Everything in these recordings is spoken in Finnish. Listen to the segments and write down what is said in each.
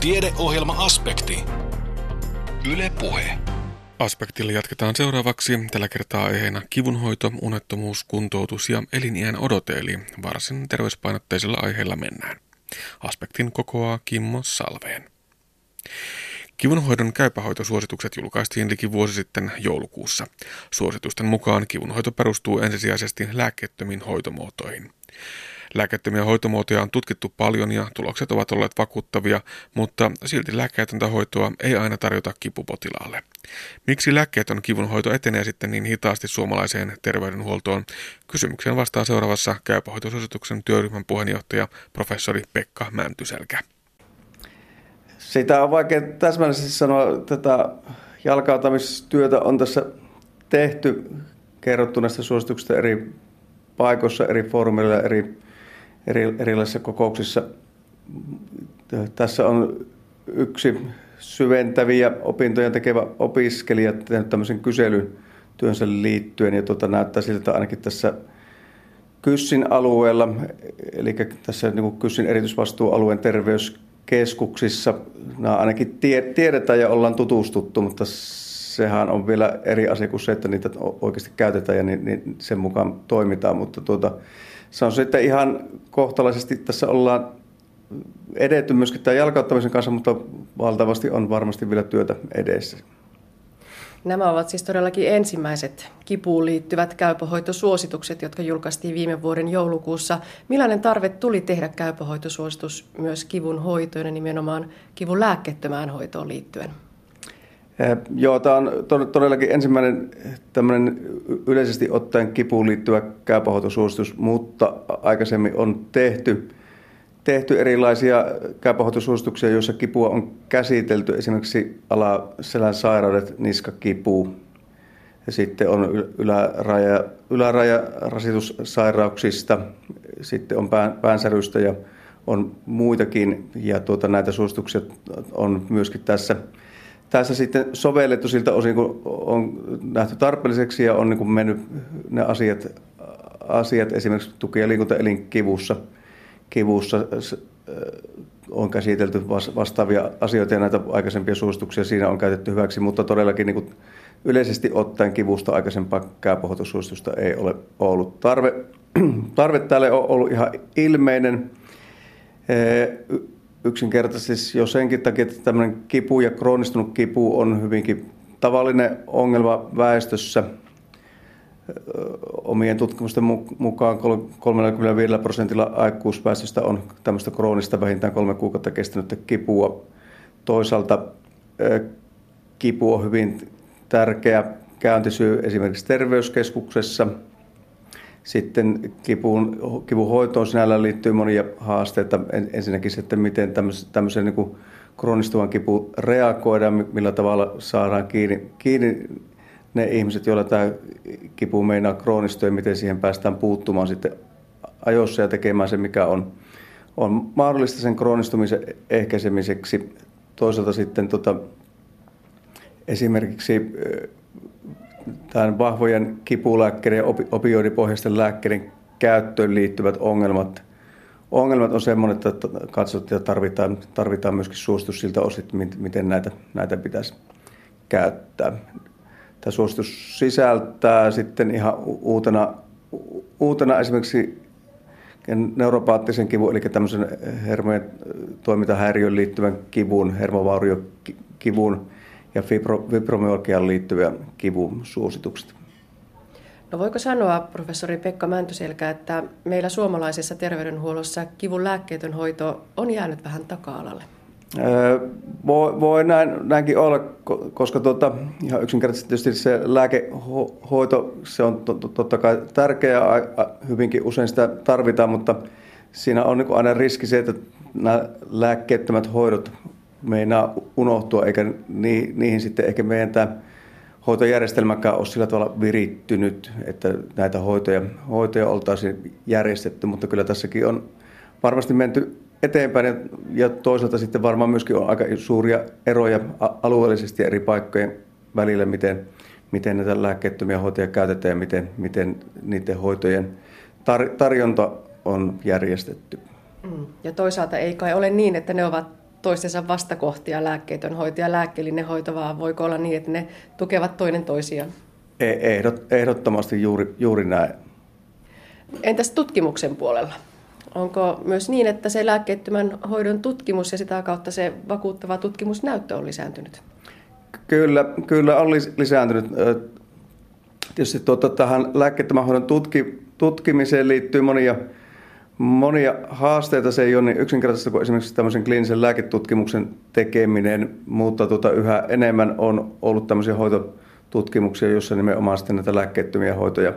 Tiedeohjelma-aspekti. Yle Puhe. Aspektilla jatketaan seuraavaksi. Tällä kertaa aiheena kivunhoito, unettomuus, kuntoutus ja eliniän odote, eli varsin terveyspainotteisella aiheella mennään. Aspektin kokoaa Kimmo Salveen. Kivunhoidon käypähoitosuositukset julkaistiin liki vuosi sitten joulukuussa. Suositusten mukaan kivunhoito perustuu ensisijaisesti lääkkeettömiin hoitomuotoihin. Lääkettömiä hoitomuotoja on tutkittu paljon ja tulokset ovat olleet vakuuttavia, mutta silti lääkkeetöntä hoitoa ei aina tarjota kipupotilaalle. Miksi lääkkeetön kivunhoito etenee sitten niin hitaasti suomalaiseen terveydenhuoltoon? Kysymykseen vastaa seuraavassa käypähoitosuosituksen työryhmän puheenjohtaja professori Pekka Mäntyselkä. Sitä on vaikea täsmällisesti sanoa. Tätä jalkautamistyötä on tässä tehty, kerrottu näistä suosituksista eri paikoissa, eri foorumeilla, eri, eri, erilaisissa kokouksissa. Tässä on yksi syventäviä opintoja tekevä opiskelija tehnyt tämmöisen kyselyn työnsä liittyen ja tuota, näyttää siltä, että ainakin tässä Kyssin alueella, eli tässä niin Kyssin erityisvastuualueen terveyskeskuksissa, nämä ainakin tie, tiedetään ja ollaan tutustuttu, mutta sehän on vielä eri asia kuin se, että niitä oikeasti käytetään ja niin, niin sen mukaan toimitaan, mutta tuota, se on sitten ihan kohtalaisesti tässä ollaan edetty myöskin tämän jalkauttamisen kanssa, mutta valtavasti on varmasti vielä työtä edessä. Nämä ovat siis todellakin ensimmäiset kipuun liittyvät käypähoitosuositukset, jotka julkaistiin viime vuoden joulukuussa. Millainen tarve tuli tehdä käypähoitosuositus myös kivun hoitoon ja nimenomaan kivun lääkkeettömään hoitoon liittyen? Eh, joo, tämä on todellakin ensimmäinen tämmöinen yleisesti ottaen kipuun liittyvä käypähoitosuositus, mutta aikaisemmin on tehty, tehty erilaisia käypähoitosuosituksia, joissa kipua on käsitelty, esimerkiksi alaselän sairaudet, niskakipu, ja sitten on yläraja, yläraja rasitussairauksista, sitten on pään, päänsärystä ja on muitakin, ja tuota, näitä suosituksia on myöskin tässä – tässä sitten sovellettu siltä osin, kun on nähty tarpeelliseksi ja on niin kuin mennyt ne asiat, asiat esimerkiksi tuki- ja liikuntaelinkivussa kivussa, on käsitelty vastaavia asioita ja näitä aikaisempia suosituksia siinä on käytetty hyväksi, mutta todellakin niin kuin yleisesti ottaen kivusta aikaisempaa käypohoitosuositusta ei ole ollut. Tarve, tarve tälle on ollut ihan ilmeinen yksinkertaisesti jo senkin takia, että tämmöinen kipu ja kroonistunut kipu on hyvinkin tavallinen ongelma väestössä. Omien tutkimusten mukaan 35 prosentilla aikuisväestöstä on tämmöistä kroonista vähintään kolme kuukautta kestänyttä kipua. Toisaalta kipu on hyvin tärkeä käyntisyy esimerkiksi terveyskeskuksessa – sitten kivun, kivun hoitoon sinällään liittyy monia haasteita. Ensinnäkin että miten tämmöiseen niin kroonistuvan kipuun reagoidaan, millä tavalla saadaan kiinni, kiinni ne ihmiset, joilla tämä kipu meinaa kroonistua ja miten siihen päästään puuttumaan sitten ajoissa ja tekemään se, mikä on, on mahdollista sen kroonistumisen ehkäisemiseksi. Toisaalta sitten tota, esimerkiksi tämän vahvojen kipulääkkeiden ja opioidipohjaisten lääkkeiden käyttöön liittyvät ongelmat. Ongelmat on sellainen, että katsottiin, että tarvitaan, tarvitaan myöskin suositus siltä osin, miten näitä, näitä pitäisi käyttää. Tämä suositus sisältää sitten ihan uutena, uutena esimerkiksi neuropaattisen kivun, eli tämmöisen hermojen toimintahäiriöön liittyvän kivun, hermovauriokivun, ja fibro, fibromyalgiaan liittyviä kivusuositukset. No voiko sanoa, professori Pekka Mäntyselkä, että meillä suomalaisessa terveydenhuollossa kivun lääkkeetön hoito on jäänyt vähän taka-alalle? Öö, voi, voi näin, näinkin olla, koska tuota, ihan yksinkertaisesti se lääkehoito se on totta kai tärkeää, hyvinkin usein sitä tarvitaan, mutta siinä on niin aina riski se, että nämä lääkkeettömät hoidot meinaa unohtua, eikä niihin sitten ehkä meidän tämä hoitojärjestelmäkään ole sillä tavalla virittynyt, että näitä hoitoja, hoitoja oltaisiin järjestetty, mutta kyllä tässäkin on varmasti menty eteenpäin ja, ja toisaalta sitten varmaan myöskin on aika suuria eroja alueellisesti eri paikkojen välillä, miten, miten näitä lääkkeettömiä hoitoja käytetään ja miten, miten niiden hoitojen tar- tarjonta on järjestetty. Mm. Ja toisaalta ei kai ole niin, että ne ovat toistensa vastakohtia, lääkkeetön hoito ja lääkkeellinen hoito, vaan voiko olla niin, että ne tukevat toinen toisiaan? E, ehdot, ehdottomasti juuri, juuri näin. Entäs tutkimuksen puolella? Onko myös niin, että se lääkkeettömän hoidon tutkimus ja sitä kautta se vakuuttava tutkimusnäyttö on lisääntynyt? Kyllä, kyllä on lisääntynyt. Tietysti tuota, tähän lääkkeettömän hoidon tutki, tutkimiseen liittyy monia, monia haasteita. Se ei ole niin yksinkertaisesti kuin esimerkiksi tämmöisen kliinisen lääketutkimuksen tekeminen, mutta tuota, yhä enemmän on ollut tämmöisiä hoitotutkimuksia, joissa nimenomaan sitten näitä lääkkeettömiä hoitoja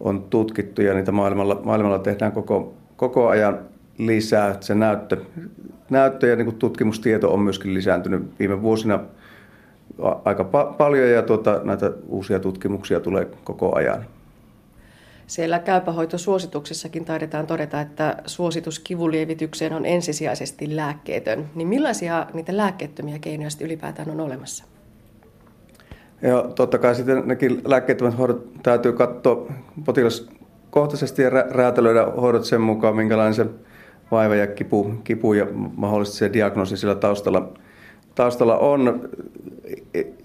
on tutkittu ja niitä maailmalla, maailmalla tehdään koko, koko ajan lisää. Se näyttö, näyttö ja niin kuin tutkimustieto on myöskin lisääntynyt viime vuosina aika pa- paljon ja tuota, näitä uusia tutkimuksia tulee koko ajan. Siellä käypähoitosuosituksessakin taidetaan todeta, että suositus kivulievitykseen on ensisijaisesti lääkkeetön. Niin millaisia niitä lääkkeettömiä keinoja ylipäätään on olemassa? Ja totta kai sitten nekin lääkkeettömät hoidot täytyy katsoa potilaskohtaisesti ja räätälöidä hoidot sen mukaan, minkälainen se vaiva ja kipu, kipu ja mahdollisesti se diagnoosi sillä taustalla, taustalla on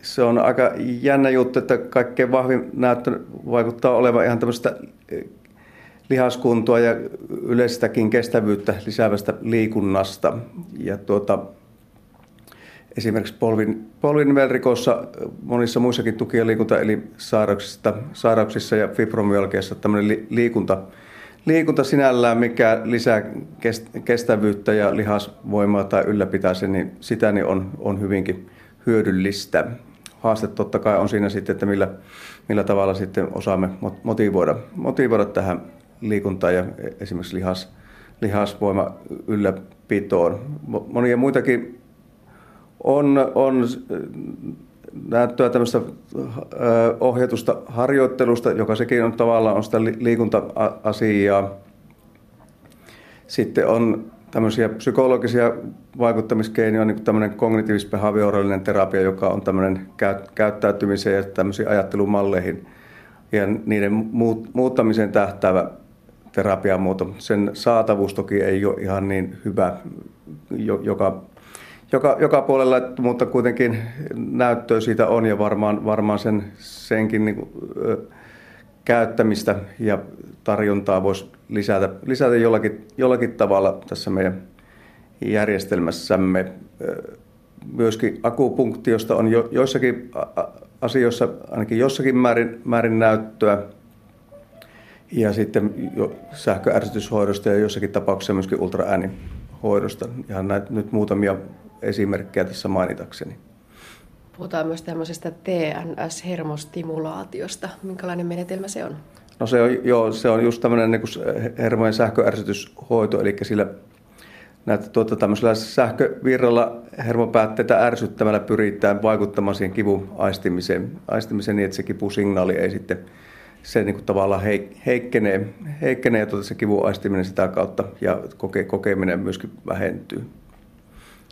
se on aika jännä juttu, että kaikkein vahvin näyttö vaikuttaa olevan ihan tämmöistä eh, lihaskuntoa ja yleistäkin kestävyyttä lisäävästä liikunnasta. Ja tuota, esimerkiksi polvin, polvinnivelrikossa, monissa muissakin tuki- ja liikunta eli sairauksissa, ja fibromyalgiassa tämmöinen liikunta, liikunta sinällään, mikä lisää kestävyyttä ja lihasvoimaa tai ylläpitää sen, niin sitä niin on, on hyvinkin hyödyllistä. Haaste totta kai on siinä sitten, että millä, millä tavalla sitten osaamme motivoida, motivoida tähän liikuntaan ja esimerkiksi lihas, lihasvoima ylläpitoon. Monia muitakin on, on näyttöä tämmöistä ohjatusta harjoittelusta, joka sekin on tavallaan on sitä liikunta-asiaa. Sitten on tämmöisiä psykologisia vaikuttamiskeinoja, niin kuin tämmöinen kognitiivis-behaviorallinen terapia, joka on tämmöinen käyttäytymiseen ja tämmöisiin ajattelumalleihin ja niiden muuttamiseen tähtäävä terapiamuoto. Sen saatavuus toki ei ole ihan niin hyvä joka, joka, joka puolella, mutta kuitenkin näyttöä siitä on ja varmaan, varmaan sen, senkin niin kuin, käyttämistä ja tarjontaa voisi lisätä, lisätä jollakin, jollakin tavalla tässä meidän järjestelmässämme. Myöskin akupunktiosta on jo, joissakin asioissa ainakin jossakin määrin, määrin näyttöä. Ja sitten jo sähköärsytyshoidosta ja jossakin tapauksessa myöskin ultraäänihoidosta. Ihan näitä nyt muutamia esimerkkejä tässä mainitakseni. Puhutaan myös tämmöisestä TNS-hermostimulaatiosta. Minkälainen menetelmä se on? No se on, joo, se on just tämmöinen niin hermojen sähköärsytyshoito, eli sillä näitä tuota, tämmöisellä sähkövirralla hermopäätteitä ärsyttämällä pyritään vaikuttamaan siihen kivun aistimiseen, aistimiseen niin, että se kipusignaali ei sitten se niin kuin tavallaan heikkenee, heikkenee ja tuota se kivun aistiminen sitä kautta ja koke, kokeminen myöskin vähentyy.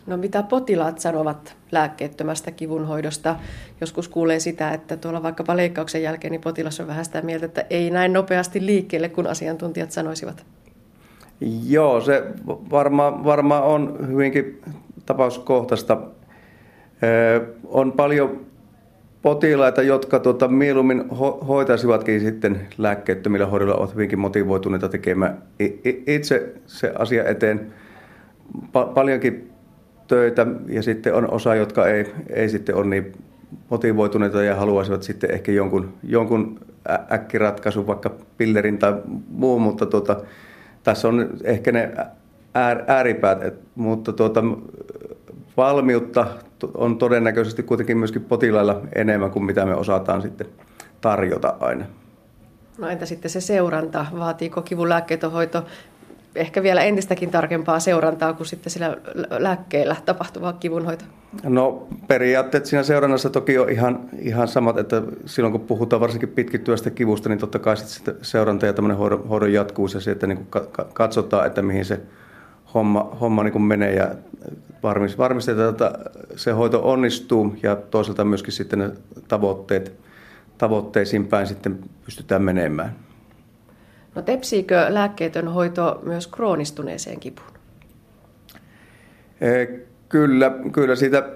No mitä potilaat sanovat lääkkeettömästä kivunhoidosta? Joskus kuulee sitä, että tuolla vaikkapa leikkauksen jälkeen niin potilas on vähän sitä mieltä, että ei näin nopeasti liikkeelle, kun asiantuntijat sanoisivat. Joo, se varmaan varma on hyvinkin tapauskohtaista. On paljon potilaita, jotka tuota, mieluummin ho- hoitaisivatkin sitten lääkkeettömillä hoidolla, ovat hyvinkin motivoituneita tekemään itse se asia eteen. Pa- paljonkin töitä ja sitten on osa, jotka ei, ei sitten ole niin motivoituneita ja haluaisivat sitten ehkä jonkun, jonkun äkkiratkaisun, vaikka pillerin tai muun, mutta tuota, tässä on ehkä ne äär, ääripäät, et, mutta tuota, valmiutta on todennäköisesti kuitenkin myöskin potilailla enemmän kuin mitä me osataan sitten tarjota aina. No entä sitten se seuranta? Vaatiiko kivun lääkkeetohoito ehkä vielä entistäkin tarkempaa seurantaa kuin sitten sillä lääkkeellä tapahtuva kivunhoito? No periaatteet siinä seurannassa toki on ihan, ihan samat, että silloin kun puhutaan varsinkin pitkittyvästä kivusta, niin totta kai sitten seuranta ja tämmöinen hoidon, hoidon jatkuvuus ja se, että niin katsotaan, että mihin se homma, homma niin menee ja varmistetaan, että se hoito onnistuu ja toisaalta myöskin sitten ne tavoitteet, tavoitteisiin päin sitten pystytään menemään. No tepsiikö lääkkeetön hoito myös kroonistuneeseen kipuun? Kyllä, kyllä siitä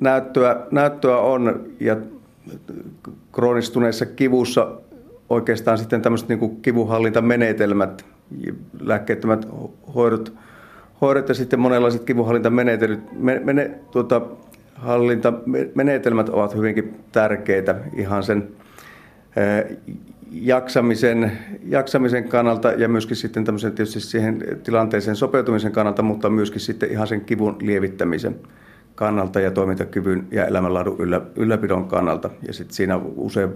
näyttöä, näyttöä on ja kroonistuneessa kivussa oikeastaan sitten tämmöiset niin kivuhallintamenetelmät, lääkkeettömät hoidot, hoidot ja sitten monenlaiset kivuhallintamenetelmät mene, tuota, hallintamenetelmät ovat hyvinkin tärkeitä ihan sen jaksamisen, jaksamisen kannalta ja myöskin sitten tietysti siihen tilanteeseen sopeutumisen kannalta, mutta myöskin sitten ihan sen kivun lievittämisen kannalta ja toimintakyvyn ja elämänlaadun yllä, ylläpidon kannalta. Ja sitten siinä usein,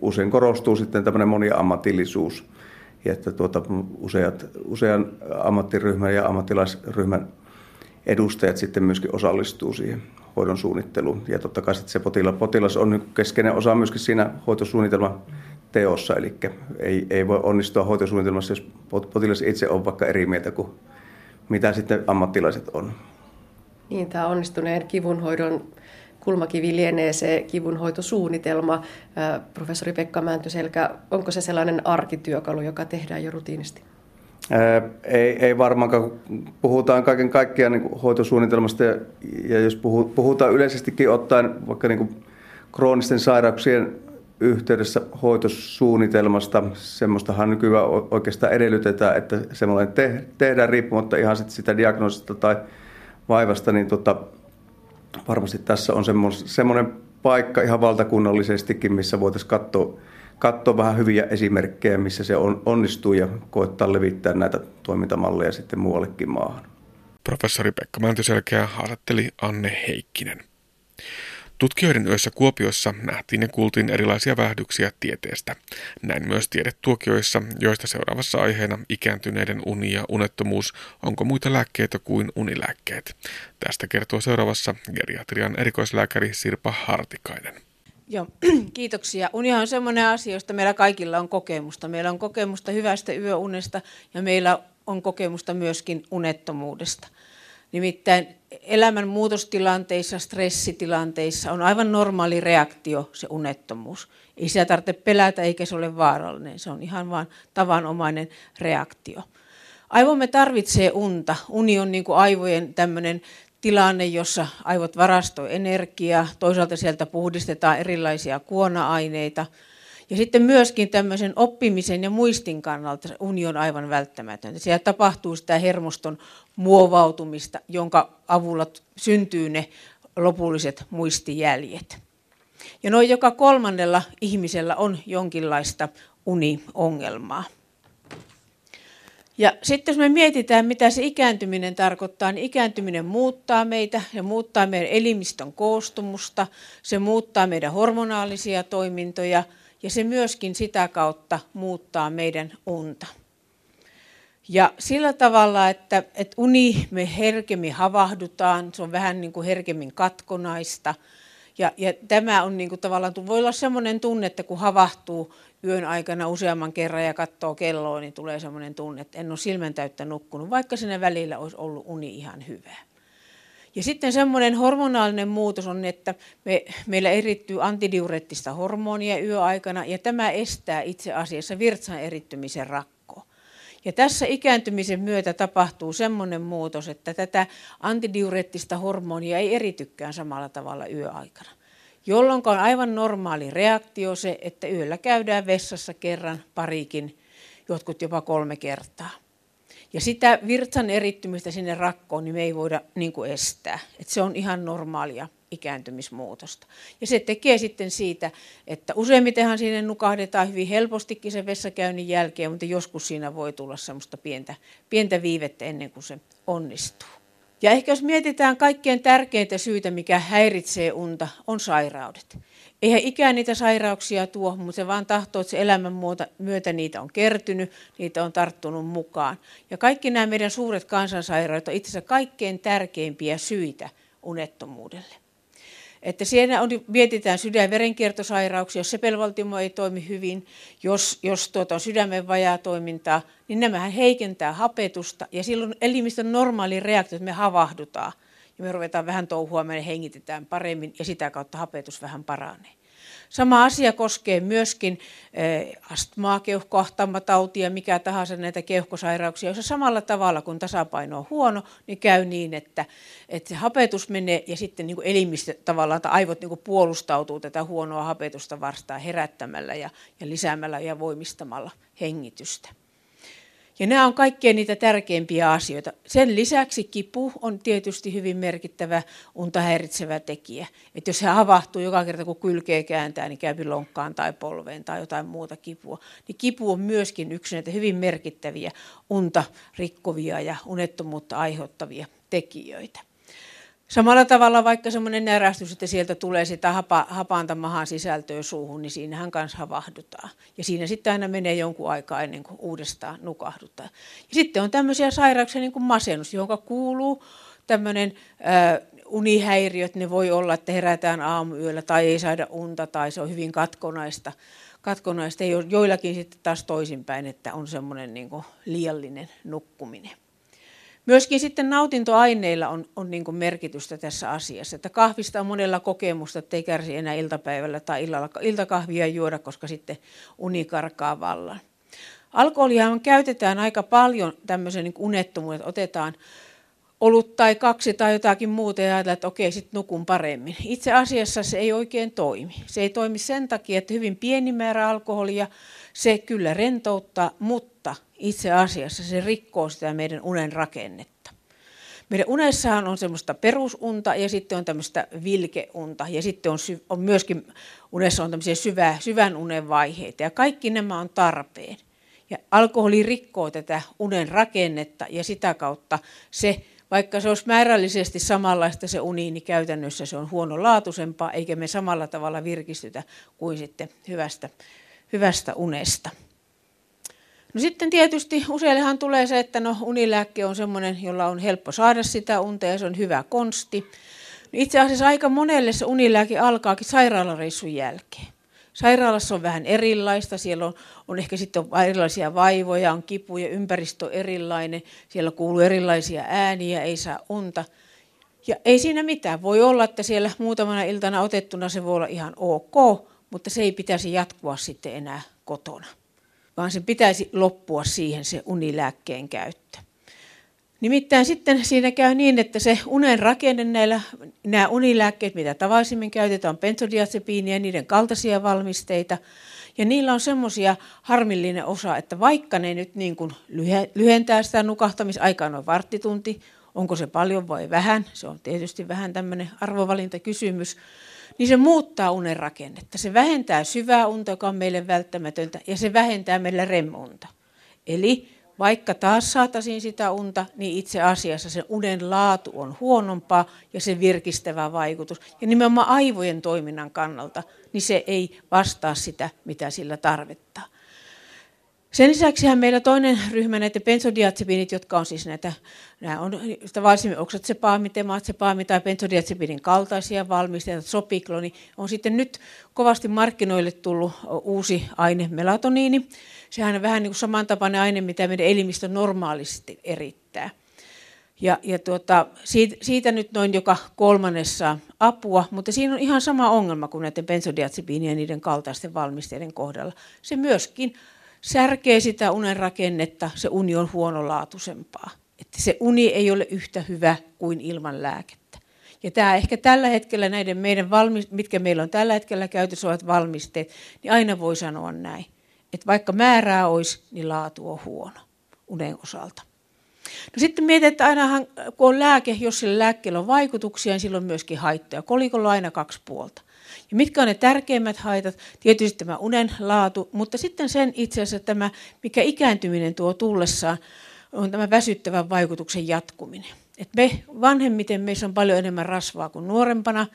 usein korostuu sitten tämmöinen moniammatillisuus, ja että tuota, useat, usean ammattiryhmän ja ammattilaisryhmän edustajat sitten myöskin osallistuu siihen hoidon suunnitteluun. Ja totta kai sitten se potilas, potilas on keskeinen osa myöskin siinä hoitosuunnitelman teossa, eli ei, ei voi onnistua hoitosuunnitelmassa, jos potilas itse on vaikka eri mieltä kuin mitä sitten ammattilaiset on. Niin, tämä onnistuneen kivunhoidon kulmakivi lienee se kivunhoitosuunnitelma. Professori Pekka Mäntyselkä, onko se sellainen arkityökalu, joka tehdään jo rutiinisti? Ei, ei varmaankaan. Puhutaan kaiken kaikkiaan niin hoitosuunnitelmasta ja, ja jos puhutaan yleisestikin ottaen vaikka niin kroonisten sairauksien yhteydessä hoitosuunnitelmasta, semmoistahan nykyään oikeastaan edellytetään, että semmoinen te, tehdään riippumatta ihan sit sitä diagnoosista tai vaivasta, niin tota, varmasti tässä on semmoinen paikka ihan valtakunnallisestikin, missä voitaisiin katsoa, katsoa vähän hyviä esimerkkejä, missä se on, onnistuu ja koettaa levittää näitä toimintamalleja sitten muuallekin maahan. Professori Pekka Mäntyselkeä haastatteli Anne Heikkinen. Tutkijoiden yössä Kuopiossa nähtiin ja kuultiin erilaisia vähdyksiä tieteestä. Näin myös tiedetuokioissa, joista seuraavassa aiheena ikääntyneiden uni ja unettomuus, onko muita lääkkeitä kuin unilääkkeet. Tästä kertoo seuraavassa geriatrian erikoislääkäri Sirpa Hartikainen. Joo, kiitoksia. Uni on sellainen asia, josta meillä kaikilla on kokemusta. Meillä on kokemusta hyvästä yöunesta ja meillä on kokemusta myöskin unettomuudesta. Nimittäin elämän muutostilanteissa, stressitilanteissa on aivan normaali reaktio se unettomuus. Ei sitä tarvitse pelätä eikä se ole vaarallinen, se on ihan vain tavanomainen reaktio. Aivomme tarvitsee unta. Uni on niin kuin aivojen tämmöinen tilanne, jossa aivot varastoi energiaa, toisaalta sieltä puhdistetaan erilaisia kuona-aineita – ja sitten myöskin tämmöisen oppimisen ja muistin kannalta uni on aivan välttämätöntä. Siellä tapahtuu sitä hermoston muovautumista, jonka avulla syntyy ne lopulliset muistijäljet. Ja noin joka kolmannella ihmisellä on jonkinlaista uniongelmaa. Ja sitten jos me mietitään, mitä se ikääntyminen tarkoittaa, niin ikääntyminen muuttaa meitä, se muuttaa meidän elimistön koostumusta, se muuttaa meidän hormonaalisia toimintoja – ja se myöskin sitä kautta muuttaa meidän unta. Ja sillä tavalla, että, että uni me herkemmin havahdutaan, se on vähän niin kuin herkemmin katkonaista. Ja, ja tämä on niin kuin tavallaan, voi olla sellainen tunne, että kun havahtuu yön aikana useamman kerran ja katsoo kelloa, niin tulee sellainen tunne, että en ole silmän täyttä nukkunut, vaikka sinne välillä olisi ollut uni ihan hyvä. Ja sitten semmoinen hormonaalinen muutos on, että me, meillä erittyy antidiureettista hormonia yöaikana ja tämä estää itse asiassa virtsan erittymisen rakkoa. Ja tässä ikääntymisen myötä tapahtuu semmoinen muutos, että tätä antidiureettista hormonia ei eritykään samalla tavalla yöaikana. Jolloin on aivan normaali reaktio se, että yöllä käydään vessassa kerran, parikin, jotkut jopa kolme kertaa. Ja sitä virtsan erittymistä sinne rakkoon niin me ei voida niin kuin estää. Et se on ihan normaalia ikääntymismuutosta. Ja se tekee sitten siitä, että useimmittenhan sinne nukahdetaan hyvin helpostikin sen vessakäynnin jälkeen, mutta joskus siinä voi tulla semmoista pientä, pientä viivettä ennen kuin se onnistuu. Ja ehkä jos mietitään kaikkein tärkeintä syytä, mikä häiritsee unta, on sairaudet. Eihän ikään niitä sairauksia tuo, mutta se vaan tahtoo, että se elämän myötä niitä on kertynyt, niitä on tarttunut mukaan. Ja kaikki nämä meidän suuret kansansairaudet on itse asiassa kaikkein tärkeimpiä syitä unettomuudelle. Että siinä on, mietitään sydän- ja verenkiertosairauksia, jos sepelvaltimo ei toimi hyvin, jos, jos tuota on sydämen vajaa toimintaa, niin nämähän heikentää hapetusta ja silloin elimistön normaali reaktio, että me havahdutaan – ja me ruvetaan vähän touhua, me hengitetään paremmin ja sitä kautta hapetus vähän paranee. Sama asia koskee myöskin eh, astmaa, keuhkoahtammatautia, mikä tahansa näitä keuhkosairauksia, joissa samalla tavalla kun tasapaino on huono, niin käy niin, että, että se hapetus menee ja sitten niin elimistö tavallaan, tai aivot niin puolustautuu tätä huonoa hapetusta vastaan herättämällä ja, ja lisäämällä ja voimistamalla hengitystä. Ja nämä on kaikkein niitä tärkeimpiä asioita. Sen lisäksi kipu on tietysti hyvin merkittävä unta häiritsevä tekijä. Että jos se havahtuu joka kerta, kun kylkeä kääntää, niin käy lonkkaan tai polveen tai jotain muuta kipua, niin kipu on myöskin yksi näitä hyvin merkittäviä unta rikkovia ja unettomuutta aiheuttavia tekijöitä. Samalla tavalla vaikka semmoinen närästys, että sieltä tulee sitä hapa, hapanta mahan sisältöä suuhun, niin siinähän kanssa havahdutaan. Ja siinä sitten aina menee jonkun aikaa ennen kuin uudestaan nukahdutaan. Ja sitten on tämmöisiä sairauksia niin kuin masennus, johon kuuluu tämmöinen äh, unihäiriöt. Ne voi olla, että herätään aamuyöllä tai ei saada unta tai se on hyvin katkonaista. katkonaista. Joillakin sitten taas toisinpäin, että on semmoinen niin liiallinen nukkuminen. Myöskin sitten nautintoaineilla on, on niin merkitystä tässä asiassa. Että kahvista on monella kokemusta, että ei kärsi enää iltapäivällä tai illalla, iltakahvia juoda, koska sitten uni karkaa vallan. Alkoholia käytetään aika paljon tämmöisen niin unettomuuden, että otetaan olut tai kaksi tai jotakin muuta ja ajatellaan, että okei, sitten nukun paremmin. Itse asiassa se ei oikein toimi. Se ei toimi sen takia, että hyvin pieni määrä alkoholia, se kyllä rentouttaa, mutta itse asiassa se rikkoo sitä meidän unen rakennetta. Meidän unessahan on semmoista perusunta ja sitten on tämmöistä vilkeunta ja sitten on, sy- on myöskin unessa on tämmöisiä syvä, syvän unen vaiheita ja kaikki nämä on tarpeen. Ja alkoholi rikkoo tätä unen rakennetta ja sitä kautta se, vaikka se olisi määrällisesti samanlaista se uni, niin käytännössä se on huonolaatuisempaa eikä me samalla tavalla virkistytä kuin sitten hyvästä, hyvästä unesta. No sitten tietysti useillehan tulee se, että no unilääkke on semmoinen, jolla on helppo saada sitä unta ja se on hyvä konsti. No itse asiassa aika monelle se unilääke alkaakin sairaalareissun jälkeen. Sairaalassa on vähän erilaista, siellä on, on ehkä sitten erilaisia vaivoja, on kipuja, ympäristö on erilainen, siellä kuuluu erilaisia ääniä, ei saa unta. Ja ei siinä mitään. Voi olla, että siellä muutamana iltana otettuna se voi olla ihan ok, mutta se ei pitäisi jatkua sitten enää kotona vaan se pitäisi loppua siihen se unilääkkeen käyttö. Nimittäin sitten siinä käy niin, että se unen rakenne näillä, nämä unilääkkeet, mitä tavallisimmin käytetään, on ja niiden kaltaisia valmisteita. Ja niillä on semmoisia harmillinen osa, että vaikka ne nyt niin kuin lyhentää sitä nukahtamisaikaa noin varttitunti, onko se paljon vai vähän, se on tietysti vähän tämmöinen arvovalintakysymys, niin se muuttaa unen rakennetta. Se vähentää syvää unta, joka on meille välttämätöntä, ja se vähentää meille remunta. Eli vaikka taas saataisiin sitä unta, niin itse asiassa se unen laatu on huonompaa ja se virkistävä vaikutus. Ja nimenomaan aivojen toiminnan kannalta, niin se ei vastaa sitä, mitä sillä tarvittaa. Sen lisäksi meillä toinen ryhmä näitä benzodiazepiinit, jotka on siis näitä, nämä on tavallisimmin oksatsepaami, tematsepaami tai benzodiazepinin kaltaisia valmisteita, sopikloni, on sitten nyt kovasti markkinoille tullut uusi aine, melatoniini. Sehän on vähän niin kuin samantapainen aine, mitä meidän elimistö normaalisti erittää. Ja, ja tuota, siitä, siitä nyt noin joka kolmannessa apua, mutta siinä on ihan sama ongelma kuin näiden benzodiazepiinien ja niiden kaltaisten valmisteiden kohdalla. Se myöskin särkee sitä unen rakennetta, se uni on huonolaatuisempaa. Että se uni ei ole yhtä hyvä kuin ilman lääkettä. Ja tämä ehkä tällä hetkellä näiden meidän, valmis, mitkä meillä on tällä hetkellä käytössä olevat valmisteet, niin aina voi sanoa näin. Että vaikka määrää olisi, niin laatu on huono unen osalta. No sitten mietitään, että ainahan kun on lääke, jos sillä lääkkeellä on vaikutuksia, niin silloin myöskin haittoja. Kolikolla on aina kaksi puolta. Ja mitkä on ne tärkeimmät haitat? Tietysti tämä unen laatu, mutta sitten sen itse asiassa tämä, mikä ikääntyminen tuo tullessaan, on tämä väsyttävän vaikutuksen jatkuminen. Et me vanhemmiten meissä on paljon enemmän rasvaa kuin nuorempana,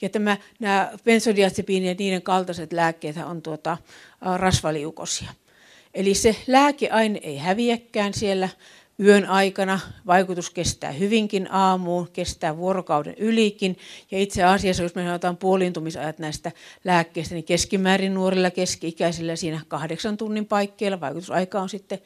ja tämä, nämä benzodiazepiini ja niiden kaltaiset lääkkeet on tuota, rasvaliukosia. Eli se lääkeaine ei häviäkään siellä, yön aikana. Vaikutus kestää hyvinkin aamuun, kestää vuorokauden ylikin. Ja itse asiassa, jos me sanotaan puoliintumisajat näistä lääkkeistä, niin keskimäärin nuorilla keski-ikäisillä siinä kahdeksan tunnin paikkeilla, vaikutusaika on sitten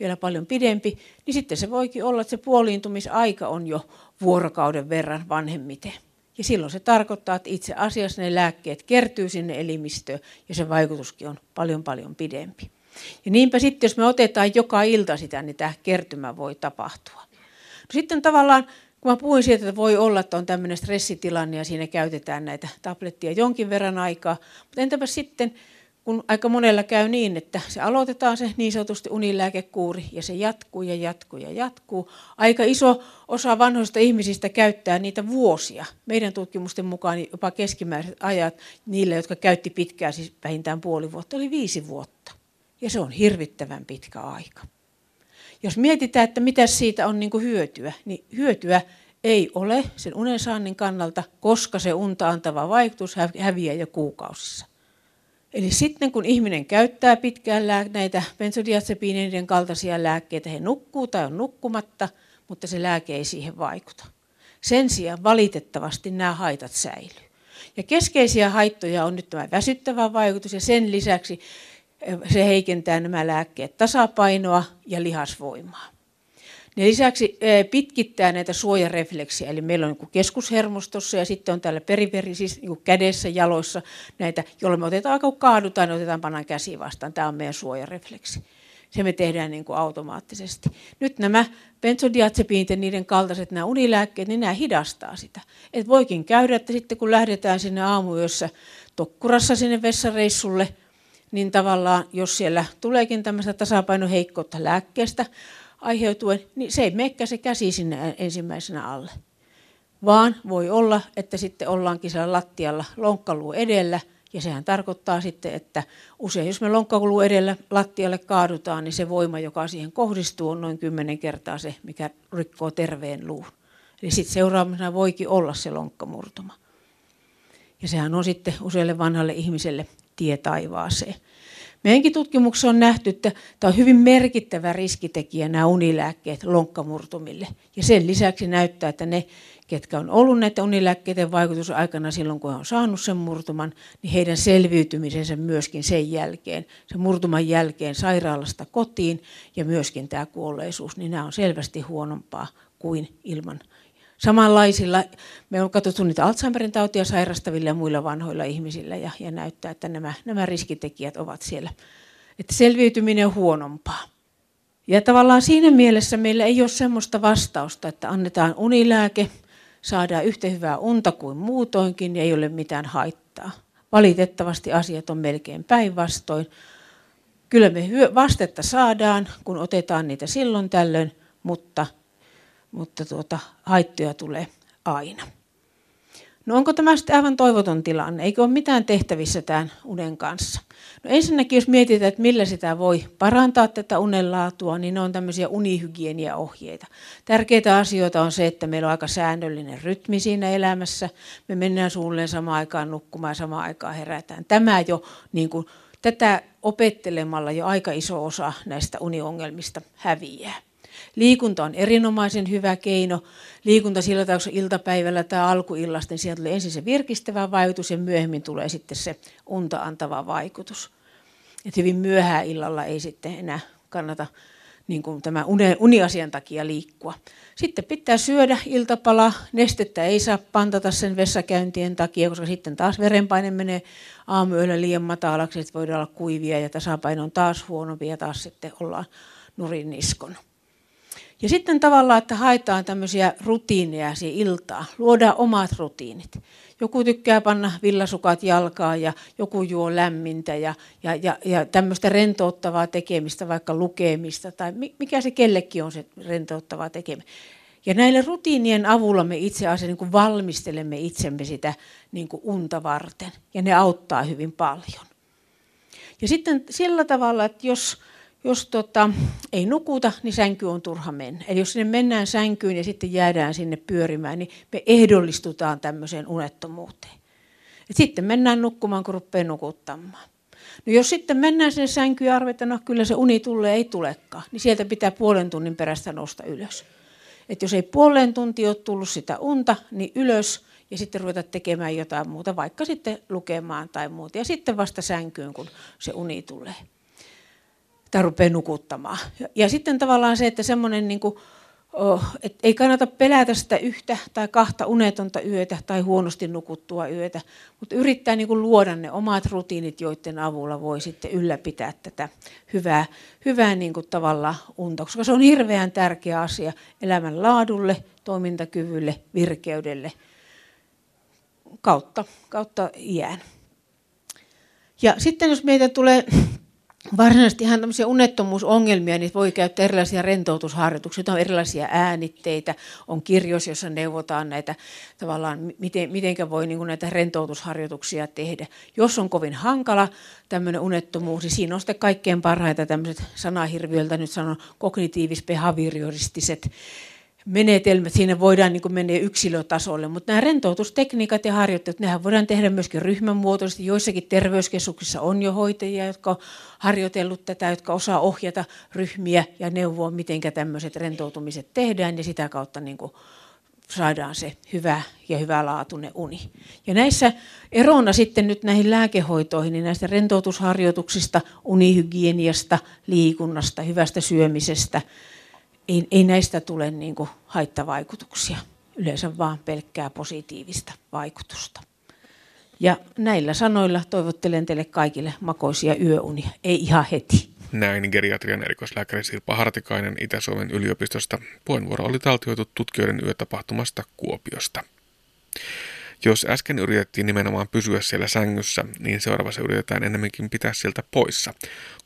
vielä paljon pidempi, niin sitten se voikin olla, että se puoliintumisaika on jo vuorokauden verran vanhemmiten. Ja silloin se tarkoittaa, että itse asiassa ne lääkkeet kertyy sinne elimistöön ja se vaikutuskin on paljon paljon pidempi. Ja niinpä sitten, jos me otetaan joka ilta sitä, niin tämä kertymä voi tapahtua. No sitten tavallaan, kun mä puhuin siitä, että voi olla, että on tämmöinen stressitilanne ja siinä käytetään näitä tablettia jonkin verran aikaa, mutta entäpä sitten, kun aika monella käy niin, että se aloitetaan se niin sanotusti unilääkekuuri ja se jatkuu ja jatkuu ja jatkuu. Aika iso osa vanhoista ihmisistä käyttää niitä vuosia. Meidän tutkimusten mukaan jopa keskimääräiset ajat niille, jotka käytti pitkään, siis vähintään puoli vuotta, oli viisi vuotta. Ja se on hirvittävän pitkä aika. Jos mietitään, että mitä siitä on niin hyötyä, niin hyötyä ei ole sen unen saannin kannalta, koska se unta antava vaikutus häviää jo kuukausissa. Eli sitten kun ihminen käyttää pitkään näitä benzodiazepiineiden kaltaisia lääkkeitä, he nukkuu tai on nukkumatta, mutta se lääke ei siihen vaikuta. Sen sijaan valitettavasti nämä haitat säilyy. Ja keskeisiä haittoja on nyt tämä väsyttävä vaikutus ja sen lisäksi se heikentää nämä lääkkeet tasapainoa ja lihasvoimaa. Ne lisäksi pitkittää näitä suojarefleksiä, eli meillä on niin keskushermostossa ja sitten on täällä periferi, siis niin kädessä, jaloissa näitä, jolloin me otetaan, kun kaadutaan, niin otetaan pannaan käsi vastaan. Tämä on meidän suojarefleksi. Se me tehdään niin kuin automaattisesti. Nyt nämä benzodiazepiinit ja niiden kaltaiset nämä unilääkkeet, niin nämä hidastaa sitä. Et voikin käydä, että sitten kun lähdetään sinne aamuyössä tokkurassa sinne vessareissulle, niin tavallaan jos siellä tuleekin tämmöistä tasapainoheikkoutta lääkkeestä, aiheutuen, niin se ei mekkä se käsi sinne ensimmäisenä alle. Vaan voi olla, että sitten ollaankin siellä lattialla lonkkaluu edellä, ja sehän tarkoittaa sitten, että usein jos me lonkkaluu edellä lattialle kaadutaan, niin se voima, joka siihen kohdistuu, on noin kymmenen kertaa se, mikä rikkoo terveen luun. Eli sitten seuraavana voikin olla se lonkkamurtuma. Ja sehän on sitten useille vanhalle ihmiselle tie taivaaseen. Meidänkin tutkimuksessa on nähty, että tämä on hyvin merkittävä riskitekijä nämä unilääkkeet lonkkamurtumille. Ja sen lisäksi näyttää, että ne, ketkä on ollut näiden unilääkkeiden vaikutusaikana silloin, kun he on saanut sen murtuman, niin heidän selviytymisensä myöskin sen jälkeen, sen murtuman jälkeen sairaalasta kotiin ja myöskin tämä kuolleisuus, niin nämä on selvästi huonompaa kuin ilman samanlaisilla, me on katsottu niitä Alzheimerin tautia sairastavilla ja muilla vanhoilla ihmisillä ja, ja näyttää, että nämä, nämä riskitekijät ovat siellä. Että selviytyminen on huonompaa. Ja tavallaan siinä mielessä meillä ei ole sellaista vastausta, että annetaan unilääke, saadaan yhtä hyvää unta kuin muutoinkin ja ei ole mitään haittaa. Valitettavasti asiat on melkein päinvastoin. Kyllä me vastetta saadaan, kun otetaan niitä silloin tällöin, mutta – mutta tuota, haittoja tulee aina. No onko tämä sitten aivan toivoton tilanne? Eikö ole mitään tehtävissä tämän unen kanssa? No ensinnäkin, jos mietitään, että millä sitä voi parantaa tätä unenlaatua, niin ne on tämmöisiä unihygieniaohjeita. Tärkeitä asioita on se, että meillä on aika säännöllinen rytmi siinä elämässä. Me mennään suunnilleen samaan aikaan nukkumaan ja samaan aikaan herätään. Tämä jo, niin kuin, tätä opettelemalla jo aika iso osa näistä uniongelmista häviää. Liikunta on erinomaisen hyvä keino. Liikunta sillä tavalla, iltapäivällä tai alkuillasta, niin sieltä tulee ensin se virkistävä vaikutus ja myöhemmin tulee sitten se unta antava vaikutus. Et hyvin myöhään illalla ei sitten enää kannata niin kuin tämä uniasian takia liikkua. Sitten pitää syödä iltapala, nestettä ei saa pantata sen vessakäyntien takia, koska sitten taas verenpaine menee aamuyöllä liian matalaksi, että voidaan olla kuivia ja tasapaino on taas huonompi ja taas sitten ollaan nurin niskon. Ja sitten tavallaan, että haetaan tämmöisiä rutiineja siihen iltaan, luodaan omat rutiinit. Joku tykkää panna villasukat jalkaan ja joku juo lämmintä ja, ja, ja, ja tämmöistä rentouttavaa tekemistä, vaikka lukemista tai mikä se kellekin on se rentouttavaa tekemistä. Ja näillä rutiinien avulla me itse asiassa niin kuin valmistelemme itsemme sitä niin kuin unta varten ja ne auttaa hyvin paljon. Ja sitten sillä tavalla, että jos jos tota, ei nukuta, niin sänky on turha mennä. Eli jos sinne mennään sänkyyn ja sitten jäädään sinne pyörimään, niin me ehdollistutaan tämmöiseen unettomuuteen. Et sitten mennään nukkumaan, kun rupeaa nukuttamaan. No jos sitten mennään sinne sänkyyn ja arvetaan, no kyllä se uni tulee, ei tulekaan, niin sieltä pitää puolen tunnin perästä nousta ylös. Et jos ei puolen tuntia ole tullut sitä unta, niin ylös ja sitten ruveta tekemään jotain muuta, vaikka sitten lukemaan tai muuta. Ja sitten vasta sänkyyn, kun se uni tulee tai rupeaa nukuttamaan. Ja, ja sitten tavallaan se, että semmoinen niin kuin oh, et ei kannata pelätä sitä yhtä tai kahta unetonta yötä tai huonosti nukuttua yötä, mutta yrittää niin kuin luoda ne omat rutiinit, joiden avulla voi sitten ylläpitää tätä hyvää, hyvää niin kuin tavalla unta, koska se on hirveän tärkeä asia elämän laadulle, toimintakyvylle, virkeydelle kautta, kautta iän. Ja sitten jos meitä tulee varsinaisesti ihan tämmöisiä unettomuusongelmia, niin voi käyttää erilaisia rentoutusharjoituksia, on erilaisia äänitteitä, on kirjois, jossa neuvotaan näitä tavallaan, miten, mitenkä voi niin näitä rentoutusharjoituksia tehdä. Jos on kovin hankala tämmöinen unettomuus, niin siinä on sitten kaikkein parhaita tämmöiset sanahirviöltä nyt sanon kognitiivis-behavioristiset menetelmät, siinä voidaan niin mennä yksilötasolle, mutta nämä rentoutustekniikat ja harjoittelut, nehän voidaan tehdä myöskin ryhmänmuotoisesti. Joissakin terveyskeskuksissa on jo hoitajia, jotka on harjoitellut tätä, jotka osaa ohjata ryhmiä ja neuvoa, miten tämmöiset rentoutumiset tehdään ja sitä kautta niin kuin saadaan se hyvä ja hyvälaatuinen uni. Ja näissä erona sitten nyt näihin lääkehoitoihin, niin näistä rentoutusharjoituksista, unihygieniasta, liikunnasta, hyvästä syömisestä – ei, ei näistä tule niin kuin haittavaikutuksia, yleensä vaan pelkkää positiivista vaikutusta. Ja näillä sanoilla toivottelen teille kaikille makoisia yöunia, ei ihan heti. Näin geriatrian erikoislääkäri Sirpa Hartikainen Itä-Suomen yliopistosta. Puheenvuoro oli taltioitu tutkijoiden yötapahtumasta Kuopiosta. Jos äsken yritettiin nimenomaan pysyä siellä sängyssä, niin seuraavassa yritetään enemmänkin pitää sieltä poissa.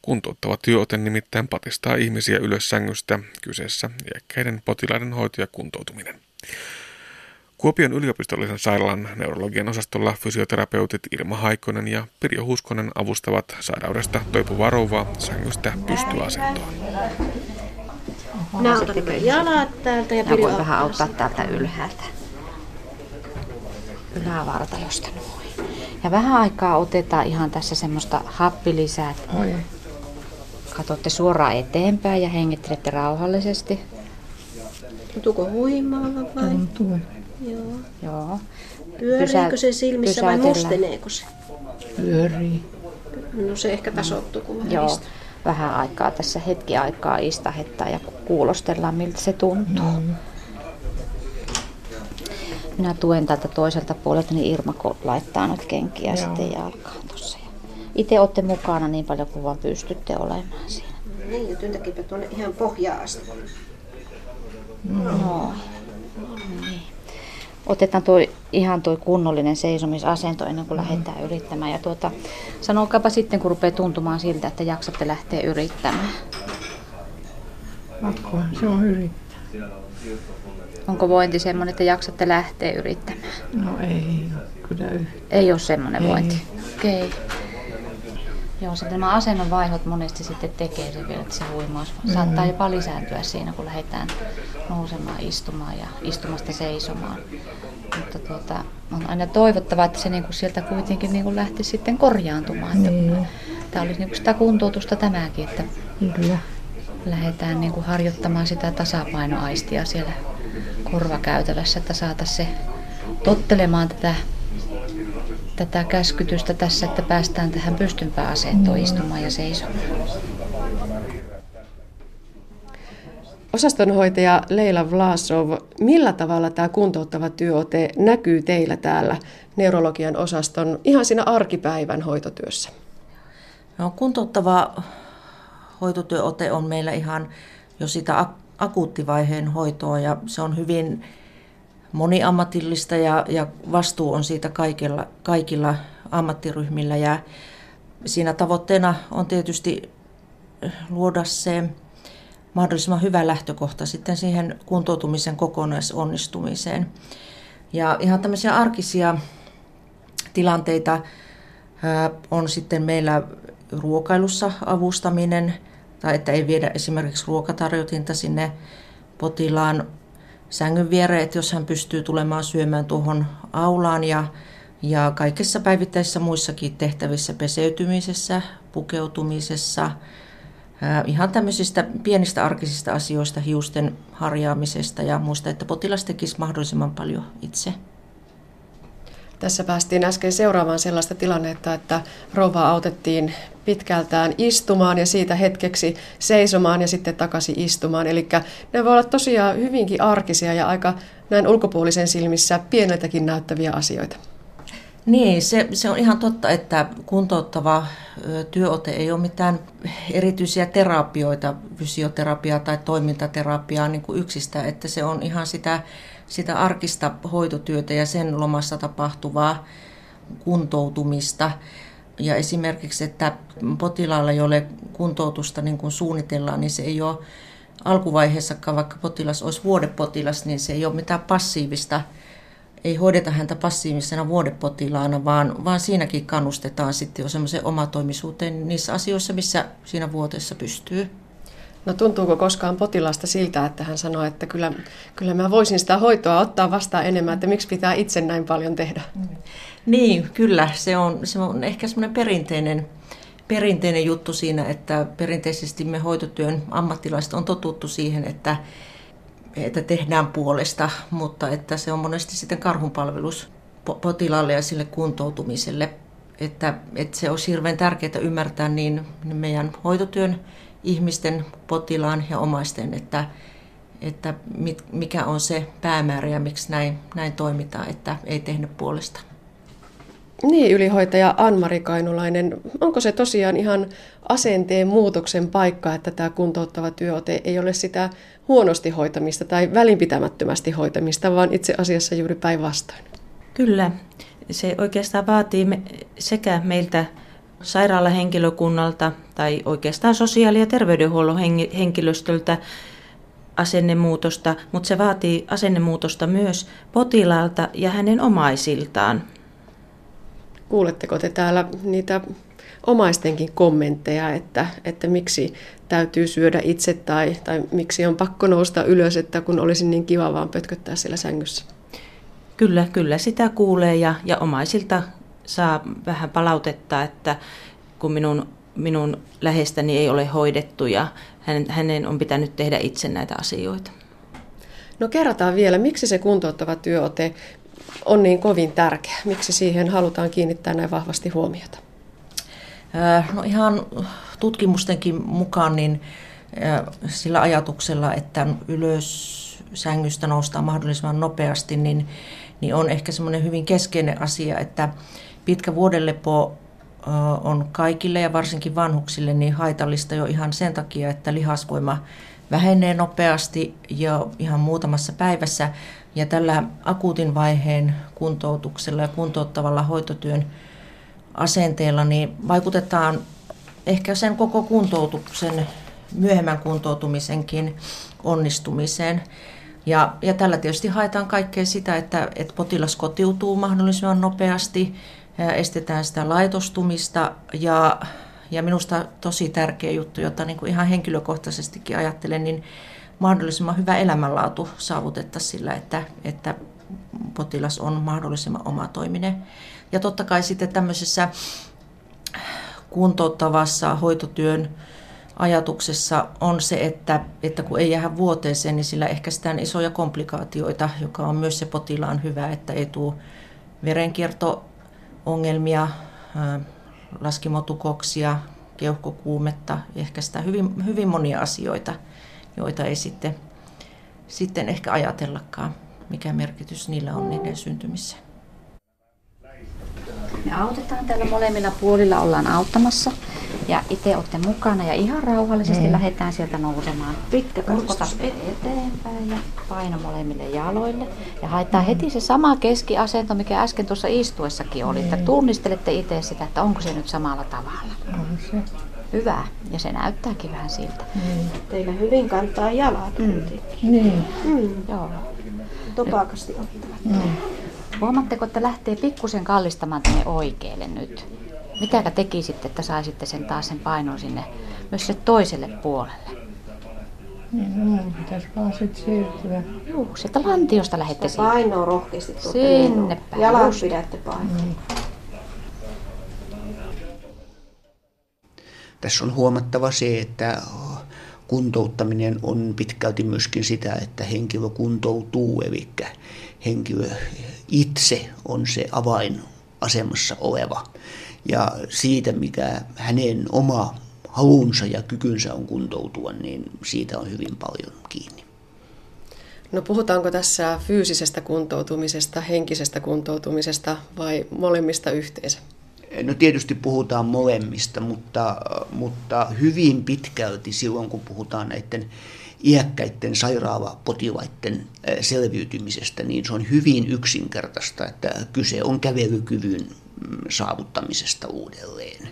Kuntouttava työote nimittäin patistaa ihmisiä ylös sängystä, kyseessä iäkkäiden potilaiden hoito ja kuntoutuminen. Kuopion yliopistollisen sairaalan neurologian osastolla fysioterapeutit Irma Haikkonen ja Pirjo Huskonen avustavat sairaudesta toipuvaa rouvaa sängystä pystyasentoon. Otan jalat täältä ja Pirjo vähän auttaa täältä ylhäältä ylävartalosta noin. Ja vähän aikaa otetaan ihan tässä semmoista happilisää. Oi. Katsotte suoraan eteenpäin ja hengittelette rauhallisesti. Tuntuuko huimaava vai? Tuntuu. Joo. Joo. Pyöriikö se silmissä vai musteneeko se? Pyörii. No se ehkä tasoittuu, kun Joo. Vähän aikaa tässä hetki aikaa istahettaa ja kuulostellaan miltä se tuntuu. Mm. Minä tuen täältä toiselta puolelta, niin Irma laittaa nyt kenkiä Joo. sitten jalkaan tuossa. Itse olette mukana niin paljon kuin vaan pystytte olemaan siinä. Niin, ja työntäkipä tuonne ihan pohjaa asti. No. Niin. Otetaan toi, ihan tuo kunnollinen seisomisasento ennen kuin mm. lähdetään yrittämään. Ja tuota, sanokaapa sitten, kun rupeaa tuntumaan siltä, että jaksatte lähteä yrittämään. Pakko se on yrittää. Onko vointi semmoinen, että jaksatte lähteä yrittämään? No ei kyllä Ei ole semmoinen ei. vointi? Okei. Okay. Joo, sitten nämä asennon vaihot monesti sitten tekee se vielä, että se huimaus mm. saattaa jopa lisääntyä siinä, kun lähdetään nousemaan, istumaan ja istumasta seisomaan. Mutta tuota, on aina toivottavaa, että se niinku sieltä kuitenkin niinku lähti sitten korjaantumaan. Niin. Tämä olisi niinku sitä kuntoutusta tämäkin, että Kyllä. Lähdetään niinku harjoittamaan sitä tasapainoaistia siellä korvakäytävässä, että saataisiin se tottelemaan tätä, tätä käskytystä tässä, että päästään tähän pystympään asentoon istumaan ja seisomaan. Osastonhoitaja Leila Vlasov, millä tavalla tämä kuntouttava työote näkyy teillä täällä neurologian osaston ihan siinä arkipäivän hoitotyössä? No, kuntouttava hoitotyöote on meillä ihan jo sitä akuuttivaiheen hoitoa ja se on hyvin moniammatillista ja, ja vastuu on siitä kaikilla, kaikilla ammattiryhmillä ja siinä tavoitteena on tietysti luoda se mahdollisimman hyvä lähtökohta sitten siihen kuntoutumisen kokonaisonnistumiseen. Ja ihan tämmöisiä arkisia tilanteita on sitten meillä ruokailussa avustaminen – tai että ei viedä esimerkiksi ruokatarjotinta sinne potilaan sängyn viereen, että jos hän pystyy tulemaan syömään tuohon aulaan ja, ja kaikissa päivittäisissä muissakin tehtävissä, peseytymisessä, pukeutumisessa, ihan tämmöisistä pienistä arkisista asioista, hiusten harjaamisesta ja muista, että potilas tekisi mahdollisimman paljon itse. Tässä päästiin äsken seuraamaan sellaista tilannetta, että rouva autettiin pitkältään istumaan ja siitä hetkeksi seisomaan ja sitten takaisin istumaan. Eli ne voi olla tosiaan hyvinkin arkisia ja aika näin ulkopuolisen silmissä pieneltäkin näyttäviä asioita. Niin, se, se on ihan totta, että kuntouttava työote ei ole mitään erityisiä terapioita, fysioterapiaa tai toimintaterapiaa niin kuin yksistä, että se on ihan sitä, sitä arkista hoitotyötä ja sen lomassa tapahtuvaa kuntoutumista. Ja esimerkiksi, että potilaalla, jolle kuntoutusta niin kuin suunnitellaan, niin se ei ole alkuvaiheessakaan, vaikka potilas olisi vuodepotilas, niin se ei ole mitään passiivista ei hoideta häntä passiivisena vuodepotilaana, vaan, vaan siinäkin kannustetaan sitten jo semmoiseen omatoimisuuteen niissä asioissa, missä siinä vuoteessa pystyy. No tuntuuko koskaan potilasta siltä, että hän sanoo, että kyllä, kyllä mä voisin sitä hoitoa ottaa vastaan enemmän, että miksi pitää itse näin paljon tehdä? Niin, kyllä. Se on, se on ehkä semmoinen perinteinen, perinteinen juttu siinä, että perinteisesti me hoitotyön ammattilaiset on totuttu siihen, että että tehdään puolesta, mutta että se on monesti sitten karhunpalvelus potilaalle ja sille kuntoutumiselle. Että, että se olisi hirveän tärkeää ymmärtää niin meidän hoitotyön ihmisten, potilaan ja omaisten, että, että mikä on se päämäärä ja miksi näin, näin toimitaan, että ei tehnyt puolesta. Niin, ylihoitaja Anmari Kainulainen, onko se tosiaan ihan asenteen muutoksen paikka, että tämä kuntouttava työote ei ole sitä huonosti hoitamista tai välinpitämättömästi hoitamista, vaan itse asiassa juuri päinvastoin? Kyllä. Se oikeastaan vaatii sekä meiltä sairaalahenkilökunnalta tai oikeastaan sosiaali- ja terveydenhuollon henkilöstöltä asennemuutosta, mutta se vaatii asennemuutosta myös potilaalta ja hänen omaisiltaan. Kuuletteko te täällä niitä omaistenkin kommentteja, että, että miksi täytyy syödä itse tai, tai miksi on pakko nousta ylös, että kun olisi niin kiva vaan pötköttää siellä sängyssä? Kyllä, kyllä sitä kuulee ja, ja omaisilta saa vähän palautetta, että kun minun, minun lähestäni ei ole hoidettu ja hänen, hänen on pitänyt tehdä itse näitä asioita. No kerrotaan vielä, miksi se kuntouttava työote on niin kovin tärkeä? Miksi siihen halutaan kiinnittää näin vahvasti huomiota? No ihan tutkimustenkin mukaan niin sillä ajatuksella, että ylös sängystä noustaa mahdollisimman nopeasti, niin, niin on ehkä semmoinen hyvin keskeinen asia, että pitkä vuodenlepo on kaikille ja varsinkin vanhuksille niin haitallista jo ihan sen takia, että lihasvoima vähenee nopeasti ja ihan muutamassa päivässä. Ja tällä akuutin vaiheen kuntoutuksella ja kuntouttavalla hoitotyön asenteella niin vaikutetaan ehkä sen koko kuntoutuksen, myöhemmän kuntoutumisenkin onnistumiseen. Ja, ja tällä tietysti haetaan kaikkea sitä, että, että potilas kotiutuu mahdollisimman nopeasti, estetään sitä laitostumista ja, ja minusta tosi tärkeä juttu, jota niin kuin ihan henkilökohtaisestikin ajattelen, niin mahdollisimman hyvä elämänlaatu saavutettaisiin sillä, että, että potilas on mahdollisimman omatoiminen. Ja totta kai sitten tämmöisessä kuntouttavassa hoitotyön ajatuksessa on se, että, että kun ei jää vuoteeseen, niin sillä ehkäistään isoja komplikaatioita, joka on myös se potilaan hyvä, että ei tule verenkierto-ongelmia, laskimotukoksia, keuhkokuumetta, ehkäistään hyvin, hyvin monia asioita, joita ei sitten, sitten ehkä ajatellakaan, mikä merkitys niillä on niiden syntymiseen. Me autetaan täällä molemmilla puolilla, ollaan auttamassa. Ja itse olette mukana ja ihan rauhallisesti mm. lähdetään sieltä nousemaan. Pitkä kurkotappi eteenpäin ja paino molemmille jaloille. Ja haetaan mm. heti se sama keskiasento, mikä äsken tuossa istuessakin oli. Mm. Että tunnistelette itse sitä, että onko se nyt samalla tavalla. On se. Hyvä. Ja se näyttääkin vähän siltä. Mm. Teillä hyvin kantaa jalat mm. Niin. Mm. Joo. Topakasti ottavat. Mm. Huomaatteko, että lähtee pikkusen kallistamaan tänne oikealle nyt? Mitäkä tekisitte, että saisitte sen taas sen painon sinne myös sille toiselle puolelle? Niin, no, pitäisi vaan sitten siirtyä. Joo, sieltä lantiosta lähdette sinne. Painoa rohkeasti tuolta Sinne päin. Jalat Just. pidätte painoa. Mm. Tässä on huomattava se, että kuntouttaminen on pitkälti myöskin sitä, että henkilö kuntoutuu, eli henkilö itse on se avainasemassa oleva. Ja siitä, mikä hänen oma halunsa ja kykynsä on kuntoutua, niin siitä on hyvin paljon kiinni. No puhutaanko tässä fyysisestä kuntoutumisesta, henkisestä kuntoutumisesta vai molemmista yhteensä? No tietysti puhutaan molemmista, mutta, mutta hyvin pitkälti silloin, kun puhutaan näiden iäkkäiden sairaava-potilaiden selviytymisestä, niin se on hyvin yksinkertaista, että kyse on kävelykyvyn saavuttamisesta uudelleen.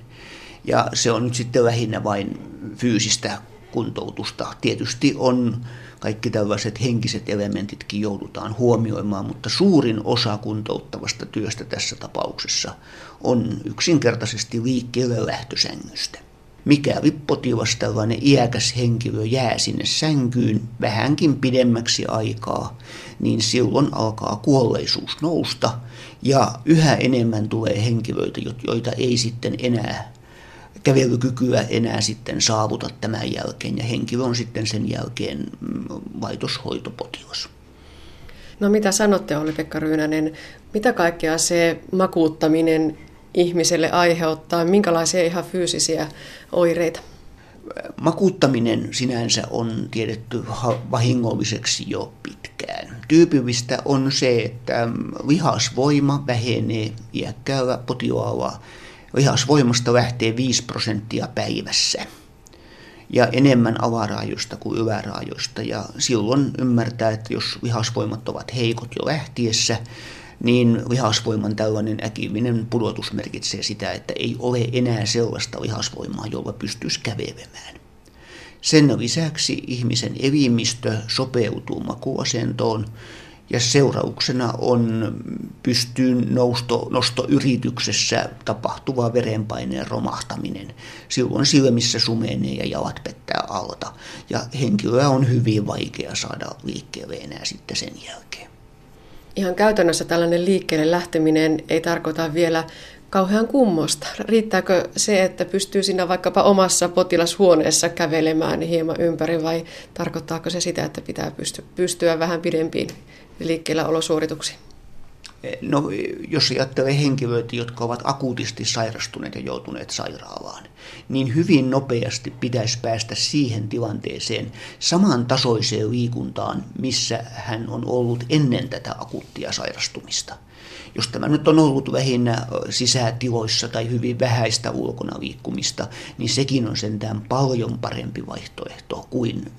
Ja se on nyt sitten lähinnä vain fyysistä kuntoutusta. Tietysti on kaikki tällaiset henkiset elementitkin joudutaan huomioimaan, mutta suurin osa kuntouttavasta työstä tässä tapauksessa on yksinkertaisesti liikkeelle lähtösängystä. Mikäli potilas tällainen iäkäs henkilö jää sinne sänkyyn vähänkin pidemmäksi aikaa, niin silloin alkaa kuolleisuus nousta ja yhä enemmän tulee henkilöitä, joita ei sitten enää kävelykykyä enää sitten saavuta tämän jälkeen ja henkilö on sitten sen jälkeen mm, laitoshoitopotilas. No mitä sanotte Olli-Pekka Ryynänen, mitä kaikkea se makuuttaminen ihmiselle aiheuttaa, minkälaisia ihan fyysisiä oireita? Makuuttaminen sinänsä on tiedetty vahingolliseksi jo pitkään. Tyypillistä on se, että lihasvoima vähenee iäkkäällä potilaalla lihasvoimasta lähtee 5 prosenttia päivässä ja enemmän alaraajoista kuin yläraajoista. Ja silloin ymmärtää, että jos lihasvoimat ovat heikot jo lähtiessä, niin lihasvoiman tällainen äkillinen pudotus merkitsee sitä, että ei ole enää sellaista lihasvoimaa, jolla pystyisi kävelemään. Sen lisäksi ihmisen elimistö sopeutuu makuasentoon, ja seurauksena on pystyyn nousto, nostoyrityksessä tapahtuva verenpaineen romahtaminen. Silloin silmissä sumenee ja jalat pettää alta ja henkilöä on hyvin vaikea saada liikkeelle enää sitten sen jälkeen. Ihan käytännössä tällainen liikkeelle lähteminen ei tarkoita vielä kauhean kummosta. Riittääkö se, että pystyy siinä vaikkapa omassa potilashuoneessa kävelemään hieman ympäri vai tarkoittaako se sitä, että pitää pystyä vähän pidempiin liikkeellä olosuorituksiin? No, jos ajattelee henkilöitä, jotka ovat akuutisti sairastuneet ja joutuneet sairaalaan, niin hyvin nopeasti pitäisi päästä siihen tilanteeseen samantasoiseen liikuntaan, missä hän on ollut ennen tätä akuuttia sairastumista – jos tämä nyt on ollut lähinnä sisätiloissa tai hyvin vähäistä ulkona liikkumista, niin sekin on sentään paljon parempi vaihtoehto kuin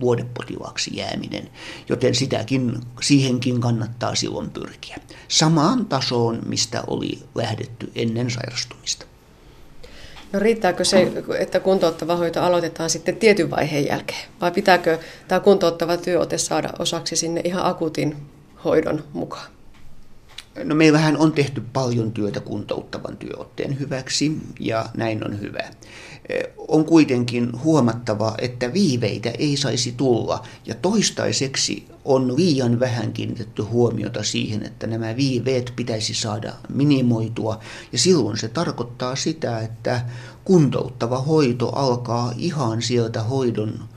vuodepotilaaksi jääminen. Joten sitäkin, siihenkin kannattaa silloin pyrkiä. Samaan tasoon, mistä oli lähdetty ennen sairastumista. No riittääkö se, että kuntouttava hoito aloitetaan sitten tietyn vaiheen jälkeen? Vai pitääkö tämä kuntouttava työote saada osaksi sinne ihan akuutin hoidon mukaan? No meillähän on tehty paljon työtä kuntouttavan työotteen hyväksi ja näin on hyvä. On kuitenkin huomattava, että viiveitä ei saisi tulla ja toistaiseksi on liian vähän kiinnitetty huomiota siihen, että nämä viiveet pitäisi saada minimoitua ja silloin se tarkoittaa sitä, että kuntouttava hoito alkaa ihan sieltä hoidon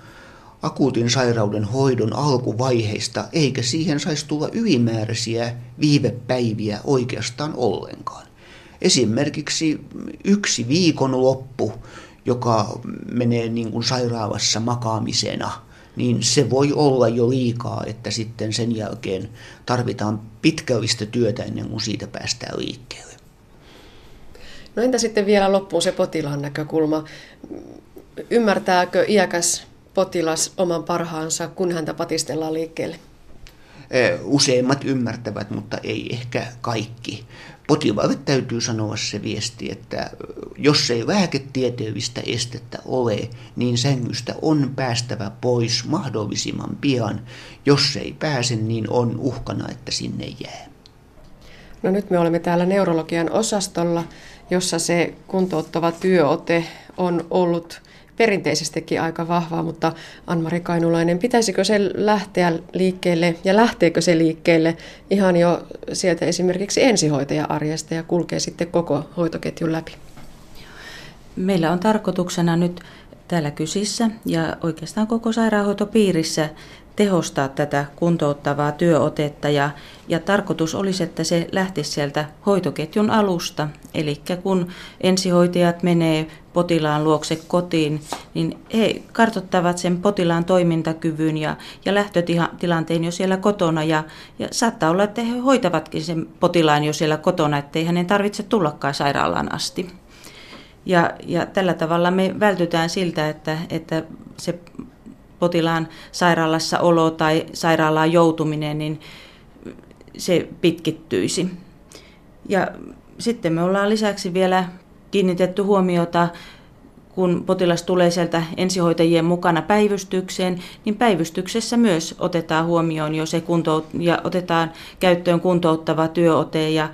akuutin sairauden hoidon alkuvaiheista, eikä siihen saisi tulla ylimääräisiä viivepäiviä oikeastaan ollenkaan. Esimerkiksi yksi viikon loppu, joka menee niin kuin sairaalassa makaamisena, niin se voi olla jo liikaa, että sitten sen jälkeen tarvitaan pitkällistä työtä ennen kuin siitä päästään liikkeelle. No entä sitten vielä loppuun se potilaan näkökulma? Ymmärtääkö iäkäs potilas oman parhaansa, kun häntä patistellaan liikkeelle? Useimmat ymmärtävät, mutta ei ehkä kaikki. Potilaalle täytyy sanoa se viesti, että jos ei lääketieteellistä estettä ole, niin sängystä on päästävä pois mahdollisimman pian. Jos ei pääse, niin on uhkana, että sinne jää. No nyt me olemme täällä neurologian osastolla, jossa se kuntouttava työote on ollut perinteisestikin aika vahvaa, mutta Anmari Kainulainen, pitäisikö se lähteä liikkeelle ja lähteekö se liikkeelle ihan jo sieltä esimerkiksi ensihoitaja-arjesta ja kulkee sitten koko hoitoketjun läpi? Meillä on tarkoituksena nyt täällä Kysissä ja oikeastaan koko sairaanhoitopiirissä tehostaa tätä kuntouttavaa työotetta ja, ja tarkoitus olisi, että se lähtisi sieltä hoitoketjun alusta. Eli kun ensihoitajat menee potilaan luokse kotiin, niin he kartoittavat sen potilaan toimintakyvyn ja, ja lähtötilanteen jo siellä kotona. Ja, ja saattaa olla, että he hoitavatkin sen potilaan jo siellä kotona, ettei hänen tarvitse tullakaan sairaalaan asti. Ja, ja tällä tavalla me vältytään siltä, että, että se potilaan sairaalassa olo tai sairaalaan joutuminen, niin se pitkittyisi. Ja sitten me ollaan lisäksi vielä kiinnitetty huomiota, kun potilas tulee sieltä ensihoitajien mukana päivystykseen, niin päivystyksessä myös otetaan huomioon jo se kuntout- ja otetaan käyttöön kuntouttava työote ja,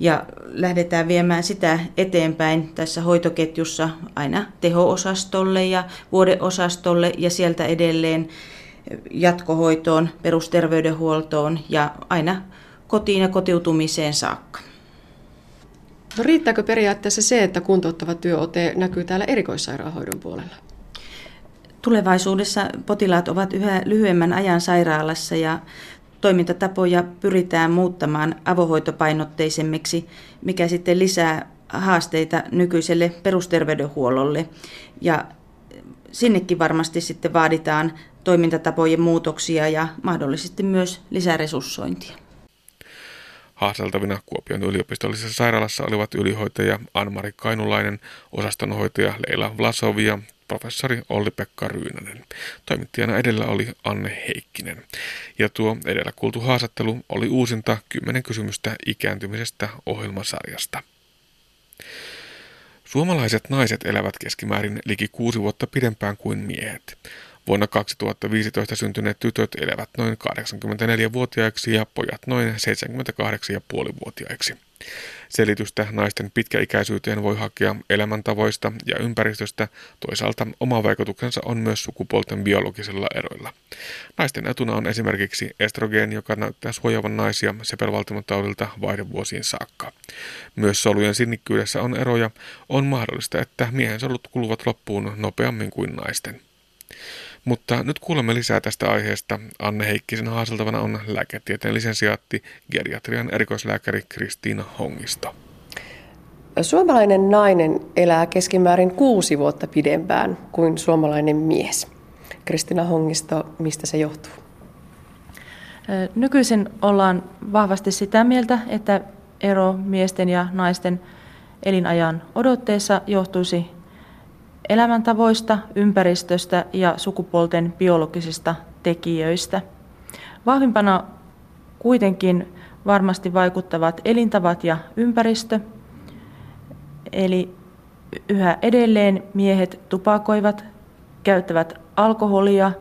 ja lähdetään viemään sitä eteenpäin tässä hoitoketjussa aina teho-osastolle ja vuodeosastolle ja sieltä edelleen jatkohoitoon, perusterveydenhuoltoon ja aina kotiin ja kotiutumiseen saakka. No riittääkö periaatteessa se, että kuntouttava työote näkyy täällä erikoissairaanhoidon puolella? Tulevaisuudessa potilaat ovat yhä lyhyemmän ajan sairaalassa ja toimintatapoja pyritään muuttamaan avohoitopainotteisemmiksi, mikä sitten lisää haasteita nykyiselle perusterveydenhuollolle. Ja sinnekin varmasti sitten vaaditaan toimintatapojen muutoksia ja mahdollisesti myös lisäresurssointia. Haaseltavina Kuopion yliopistollisessa sairaalassa olivat ylihoitaja Anmari Kainulainen, osastonhoitaja Leila Vlasov ja professori Olli-Pekka Ryynänen. Toimittajana edellä oli Anne Heikkinen. Ja tuo edellä kuultu haastattelu oli uusinta kymmenen kysymystä ikääntymisestä ohjelmasarjasta. Suomalaiset naiset elävät keskimäärin liki kuusi vuotta pidempään kuin miehet. Vuonna 2015 syntyneet tytöt elävät noin 84-vuotiaiksi ja pojat noin 78,5-vuotiaiksi. Selitystä naisten pitkäikäisyyteen voi hakea elämäntavoista ja ympäristöstä, toisaalta oma vaikutuksensa on myös sukupuolten biologisilla eroilla. Naisten etuna on esimerkiksi estrogeen, joka näyttää suojaavan naisia sepelvaltimotaudilta vaihdevuosiin saakka. Myös solujen sinnikkyydessä on eroja. On mahdollista, että miehen solut kuluvat loppuun nopeammin kuin naisten. Mutta nyt kuulemme lisää tästä aiheesta. Anne Heikkisen haaseltavana on lääketieteen lisensiaatti, geriatrian erikoislääkäri Kristiina Hongisto. Suomalainen nainen elää keskimäärin kuusi vuotta pidempään kuin suomalainen mies. Kristina Hongisto, mistä se johtuu? Nykyisin ollaan vahvasti sitä mieltä, että ero miesten ja naisten elinajan odotteessa johtuisi elämäntavoista, ympäristöstä ja sukupuolten biologisista tekijöistä. Vahvimpana kuitenkin varmasti vaikuttavat elintavat ja ympäristö. Eli yhä edelleen miehet tupakoivat, käyttävät alkoholia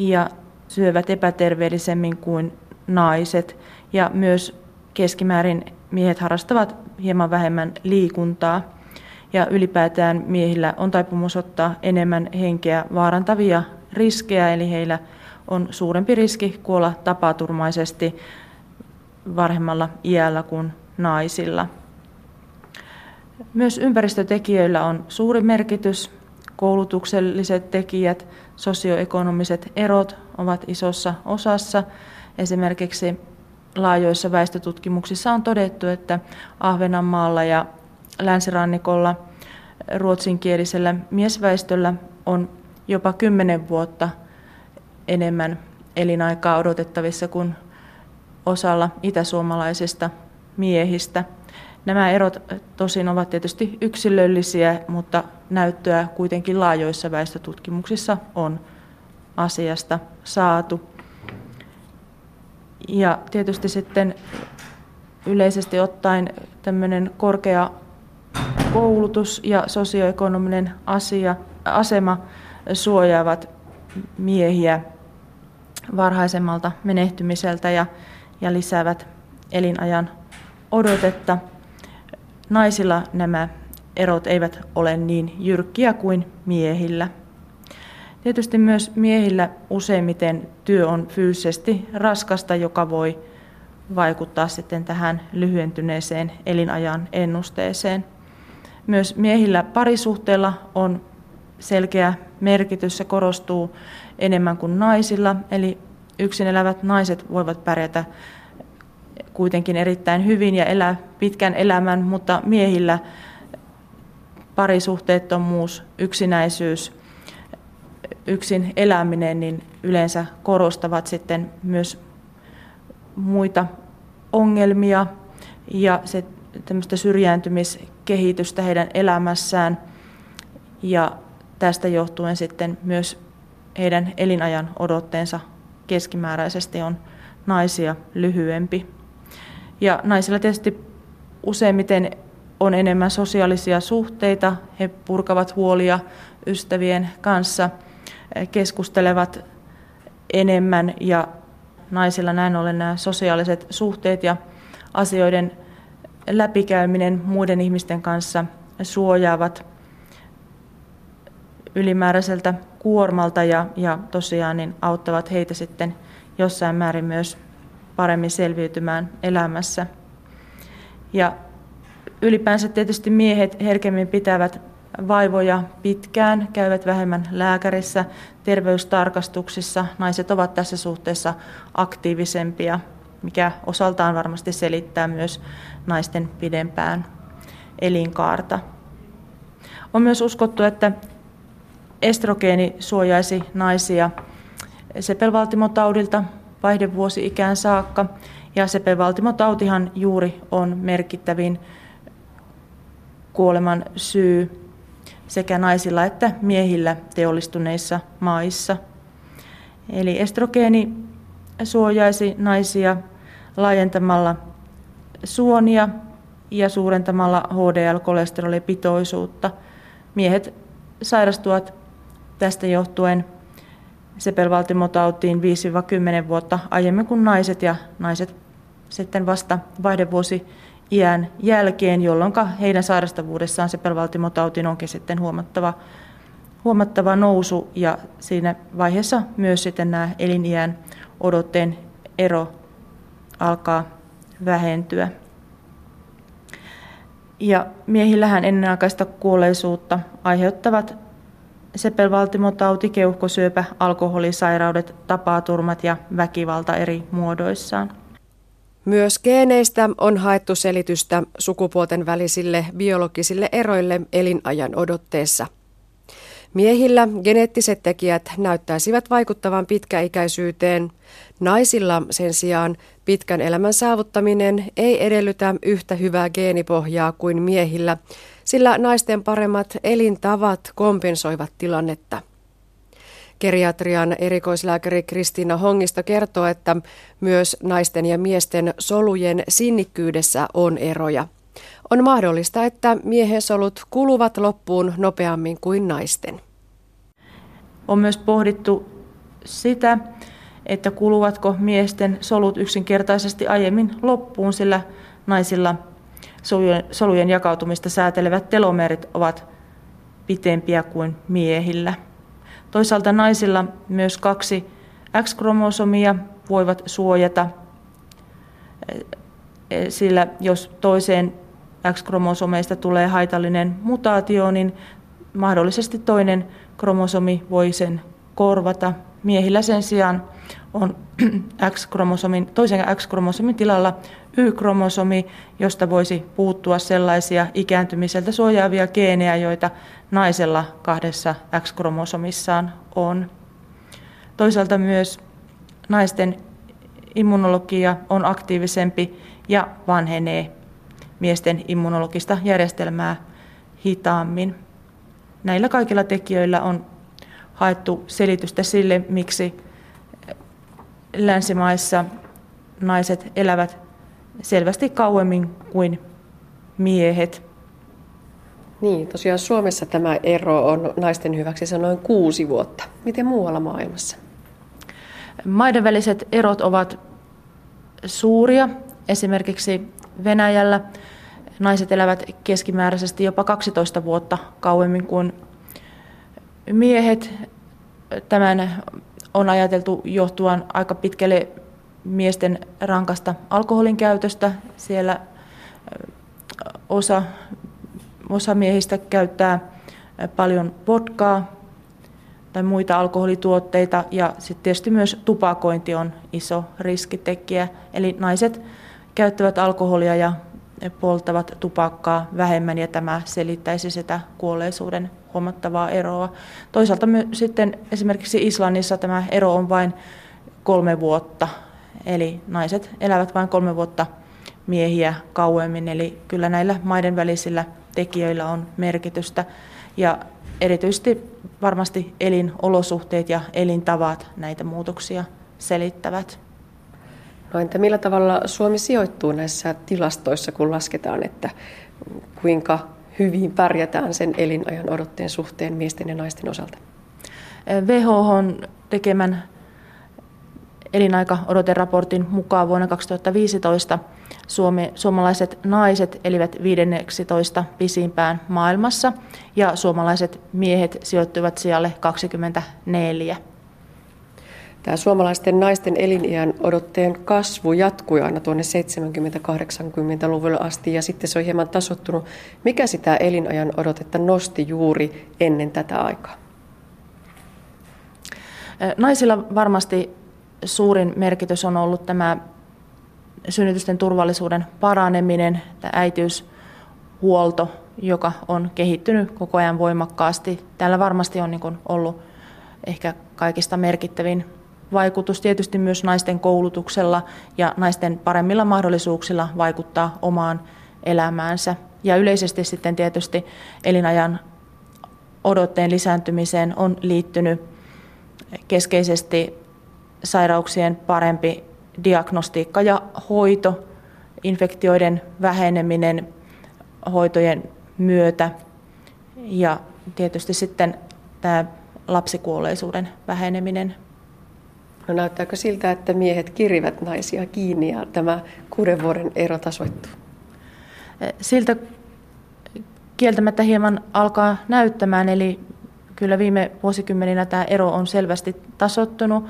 ja syövät epäterveellisemmin kuin naiset. Ja myös keskimäärin miehet harrastavat hieman vähemmän liikuntaa ja ylipäätään miehillä on taipumus ottaa enemmän henkeä vaarantavia riskejä, eli heillä on suurempi riski kuolla tapaturmaisesti varhemmalla iällä kuin naisilla. Myös ympäristötekijöillä on suuri merkitys. Koulutukselliset tekijät, sosioekonomiset erot ovat isossa osassa. Esimerkiksi laajoissa väestötutkimuksissa on todettu, että Ahvenanmaalla ja länsirannikolla ruotsinkielisellä miesväestöllä on jopa 10 vuotta enemmän elinaikaa odotettavissa kuin osalla itäsuomalaisista miehistä. Nämä erot tosin ovat tietysti yksilöllisiä, mutta näyttöä kuitenkin laajoissa väestötutkimuksissa on asiasta saatu. Ja tietysti sitten yleisesti ottaen tämmöinen korkea koulutus ja sosioekonominen asia, asema suojaavat miehiä varhaisemmalta menehtymiseltä ja, ja lisäävät elinajan odotetta. Naisilla nämä erot eivät ole niin jyrkkiä kuin miehillä. Tietysti myös miehillä useimmiten työ on fyysisesti raskasta, joka voi vaikuttaa sitten tähän lyhentyneeseen elinajan ennusteeseen. Myös miehillä parisuhteella on selkeä merkitys, se korostuu enemmän kuin naisilla, eli yksin elävät naiset voivat pärjätä kuitenkin erittäin hyvin ja elää pitkän elämän, mutta miehillä parisuhteettomuus, yksinäisyys, yksin eläminen niin yleensä korostavat sitten myös muita ongelmia. Ja se tämmöistä syrjääntymiskehitystä heidän elämässään ja tästä johtuen sitten myös heidän elinajan odotteensa keskimääräisesti on naisia lyhyempi. Ja naisilla tietysti useimmiten on enemmän sosiaalisia suhteita, he purkavat huolia ystävien kanssa, keskustelevat enemmän ja naisilla näin ollen nämä sosiaaliset suhteet ja asioiden läpikäyminen muiden ihmisten kanssa suojaavat ylimääräiseltä kuormalta ja, ja tosiaan niin auttavat heitä sitten jossain määrin myös paremmin selviytymään elämässä. Ja ylipäänsä tietysti miehet herkemmin pitävät vaivoja pitkään, käyvät vähemmän lääkärissä, terveystarkastuksissa. Naiset ovat tässä suhteessa aktiivisempia, mikä osaltaan varmasti selittää myös naisten pidempään elinkaarta. On myös uskottu, että estrogeeni suojaisi naisia sepelvaltimotaudilta vaihdevuosi-ikään saakka. Ja sepelvaltimotautihan juuri on merkittävin kuoleman syy sekä naisilla että miehillä teollistuneissa maissa. Eli estrogeeni suojaisi naisia laajentamalla suonia ja suurentamalla HDL-kolesterolipitoisuutta. Miehet sairastuvat tästä johtuen sepelvaltimotautiin 5-10 vuotta aiemmin kuin naiset ja naiset sitten vasta vaihdevuosi iän jälkeen, jolloin heidän sairastavuudessaan sepelvaltimotautiin onkin sitten huomattava, huomattava nousu ja siinä vaiheessa myös sitten nämä eliniän odotteen ero alkaa vähentyä. Ja miehillähän ennenaikaista kuolleisuutta aiheuttavat sepelvaltimotauti, keuhkosyöpä, alkoholisairaudet, tapaturmat ja väkivalta eri muodoissaan. Myös geeneistä on haettu selitystä sukupuolten välisille biologisille eroille elinajan odotteessa. Miehillä geneettiset tekijät näyttäisivät vaikuttavan pitkäikäisyyteen. Naisilla sen sijaan pitkän elämän saavuttaminen ei edellytä yhtä hyvää geenipohjaa kuin miehillä, sillä naisten paremmat elintavat kompensoivat tilannetta. Geriatrian erikoislääkäri Kristiina Hongisto kertoo, että myös naisten ja miesten solujen sinnikkyydessä on eroja. On mahdollista, että miehen solut kuluvat loppuun nopeammin kuin naisten. On myös pohdittu sitä, että kuluvatko miesten solut yksinkertaisesti aiemmin loppuun, sillä naisilla solujen, jakautumista säätelevät telomerit ovat pitempiä kuin miehillä. Toisaalta naisilla myös kaksi X-kromosomia voivat suojata, sillä jos toiseen X-kromosomeista tulee haitallinen mutaatio, niin mahdollisesti toinen kromosomi voi sen korvata. Miehillä sen sijaan on X-kromosomin, toisen X-kromosomin tilalla Y-kromosomi, josta voisi puuttua sellaisia ikääntymiseltä suojaavia geenejä, joita naisella kahdessa X-kromosomissaan on. Toisaalta myös naisten immunologia on aktiivisempi ja vanhenee miesten immunologista järjestelmää hitaammin. Näillä kaikilla tekijöillä on haettu selitystä sille, miksi länsimaissa naiset elävät selvästi kauemmin kuin miehet. Niin, tosiaan Suomessa tämä ero on naisten hyväksi se noin kuusi vuotta. Miten muualla maailmassa? Maiden väliset erot ovat suuria. Esimerkiksi Venäjällä naiset elävät keskimääräisesti jopa 12 vuotta kauemmin kuin miehet. Tämän on ajateltu johtuvan aika pitkälle miesten rankasta alkoholin käytöstä. Siellä osa, osa miehistä käyttää paljon vodkaa tai muita alkoholituotteita ja sitten tietysti myös tupakointi on iso riskitekijä. Eli naiset käyttävät alkoholia ja polttavat tupakkaa vähemmän ja tämä selittäisi sitä kuolleisuuden huomattavaa eroa. Toisaalta sitten esimerkiksi Islannissa tämä ero on vain kolme vuotta, eli naiset elävät vain kolme vuotta miehiä kauemmin, eli kyllä näillä maiden välisillä tekijöillä on merkitystä. Ja erityisesti varmasti elinolosuhteet ja elintavat näitä muutoksia selittävät. No entä millä tavalla Suomi sijoittuu näissä tilastoissa, kun lasketaan, että kuinka hyvin pärjätään sen elinajan odotteen suhteen miesten ja naisten osalta? WHO tekemän elinaika-odoteraportin mukaan vuonna 2015 Suome, suomalaiset naiset elivät 15 pisimpään maailmassa ja suomalaiset miehet sijoittuivat sijalle 24. Tämä suomalaisten naisten eliniän odotteen kasvu jatkui aina tuonne 70-80-luvulle asti ja sitten se on hieman tasottunut. Mikä sitä elinajan odotetta nosti juuri ennen tätä aikaa? Naisilla varmasti suurin merkitys on ollut tämä synnytysten turvallisuuden paraneminen, tämä äitiyshuolto, joka on kehittynyt koko ajan voimakkaasti. Täällä varmasti on niin ollut ehkä kaikista merkittävin vaikutus tietysti myös naisten koulutuksella ja naisten paremmilla mahdollisuuksilla vaikuttaa omaan elämäänsä. Ja yleisesti sitten tietysti elinajan odotteen lisääntymiseen on liittynyt keskeisesti sairauksien parempi diagnostiikka ja hoito, infektioiden väheneminen hoitojen myötä ja tietysti sitten tämä lapsikuolleisuuden väheneminen. No näyttääkö siltä, että miehet kirivät naisia kiinni ja tämä kuuden vuoden ero tasoittuu? Siltä kieltämättä hieman alkaa näyttämään, eli kyllä viime vuosikymmeninä tämä ero on selvästi tasottunut.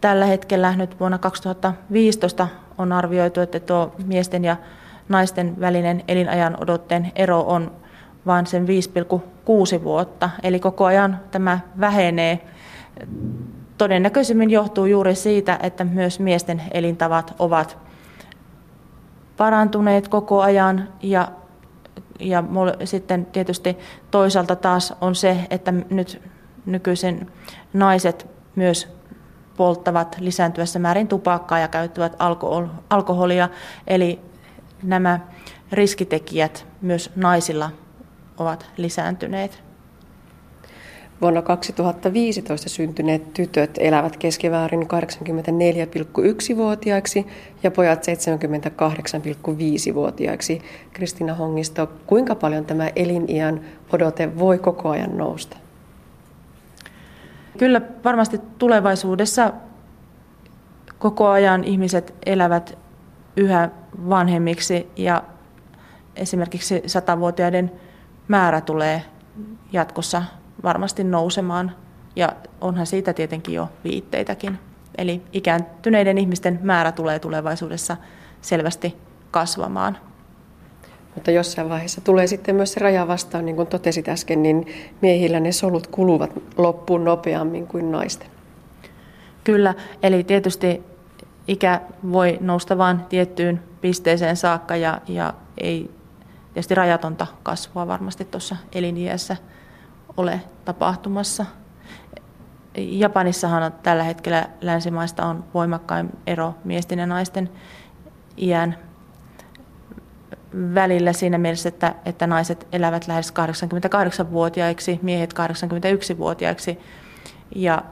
Tällä hetkellä nyt vuonna 2015 on arvioitu, että tuo miesten ja naisten välinen elinajan odotteen ero on vain sen 5,6 vuotta. Eli koko ajan tämä vähenee. Todennäköisemmin johtuu juuri siitä, että myös miesten elintavat ovat parantuneet koko ajan ja, ja sitten tietysti toisaalta taas on se, että nyt nykyisin naiset myös polttavat lisääntyvässä määrin tupakkaa ja käyttävät alkoholia. Eli nämä riskitekijät myös naisilla ovat lisääntyneet. Vuonna 2015 syntyneet tytöt elävät keskiväärin 84,1-vuotiaiksi ja pojat 78,5-vuotiaiksi. Kristina Hongisto, kuinka paljon tämä eliniän odote voi koko ajan nousta? Kyllä varmasti tulevaisuudessa koko ajan ihmiset elävät yhä vanhemmiksi ja esimerkiksi satavuotiaiden määrä tulee jatkossa varmasti nousemaan ja onhan siitä tietenkin jo viitteitäkin. Eli ikääntyneiden ihmisten määrä tulee tulevaisuudessa selvästi kasvamaan. Mutta jossain vaiheessa tulee sitten myös se raja vastaan, niin kuin totesit äsken, niin miehillä ne solut kuluvat loppuun nopeammin kuin naisten. Kyllä, eli tietysti ikä voi nousta vain tiettyyn pisteeseen saakka ja, ja ei tietysti rajatonta kasvua varmasti tuossa eliniässä ole tapahtumassa. Japanissahan on tällä hetkellä länsimaista on voimakkain ero miesten ja naisten iän välillä siinä mielessä, että, että naiset elävät lähes 88-vuotiaiksi, miehet 81-vuotiaiksi. Ja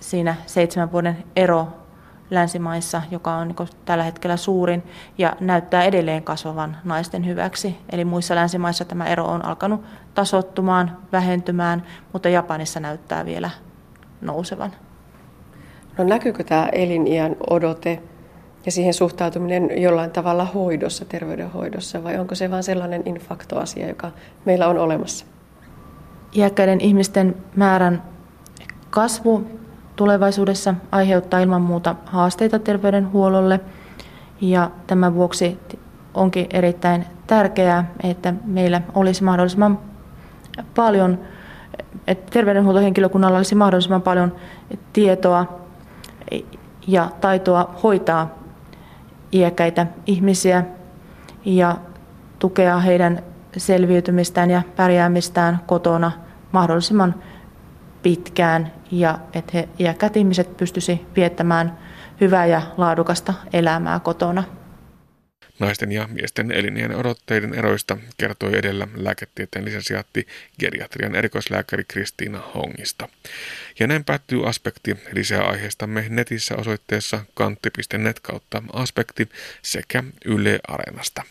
siinä seitsemän vuoden ero länsimaissa, joka on niin tällä hetkellä suurin ja näyttää edelleen kasvavan naisten hyväksi. Eli muissa länsimaissa tämä ero on alkanut tasottumaan, vähentymään, mutta Japanissa näyttää vielä nousevan. No näkyykö tämä eliniän odote ja siihen suhtautuminen jollain tavalla hoidossa, terveydenhoidossa, vai onko se vain sellainen infaktoasia, joka meillä on olemassa? Iäkkäiden ihmisten määrän kasvu tulevaisuudessa aiheuttaa ilman muuta haasteita terveydenhuollolle. Ja tämän vuoksi onkin erittäin tärkeää, että meillä olisi mahdollisimman paljon, että terveydenhuoltohenkilökunnalla olisi mahdollisimman paljon tietoa ja taitoa hoitaa iäkkäitä ihmisiä ja tukea heidän selviytymistään ja pärjäämistään kotona mahdollisimman pitkään ja että he iäkkäät ihmiset pystyisi viettämään hyvää ja laadukasta elämää kotona. Naisten ja miesten elinien odotteiden eroista kertoi edellä lääketieteen lisensiaatti geriatrian erikoislääkäri Kristiina Hongista. Ja näin päättyy aspekti. Lisää aiheistamme netissä osoitteessa kantti.net kautta aspekti sekä Yle Areenasta.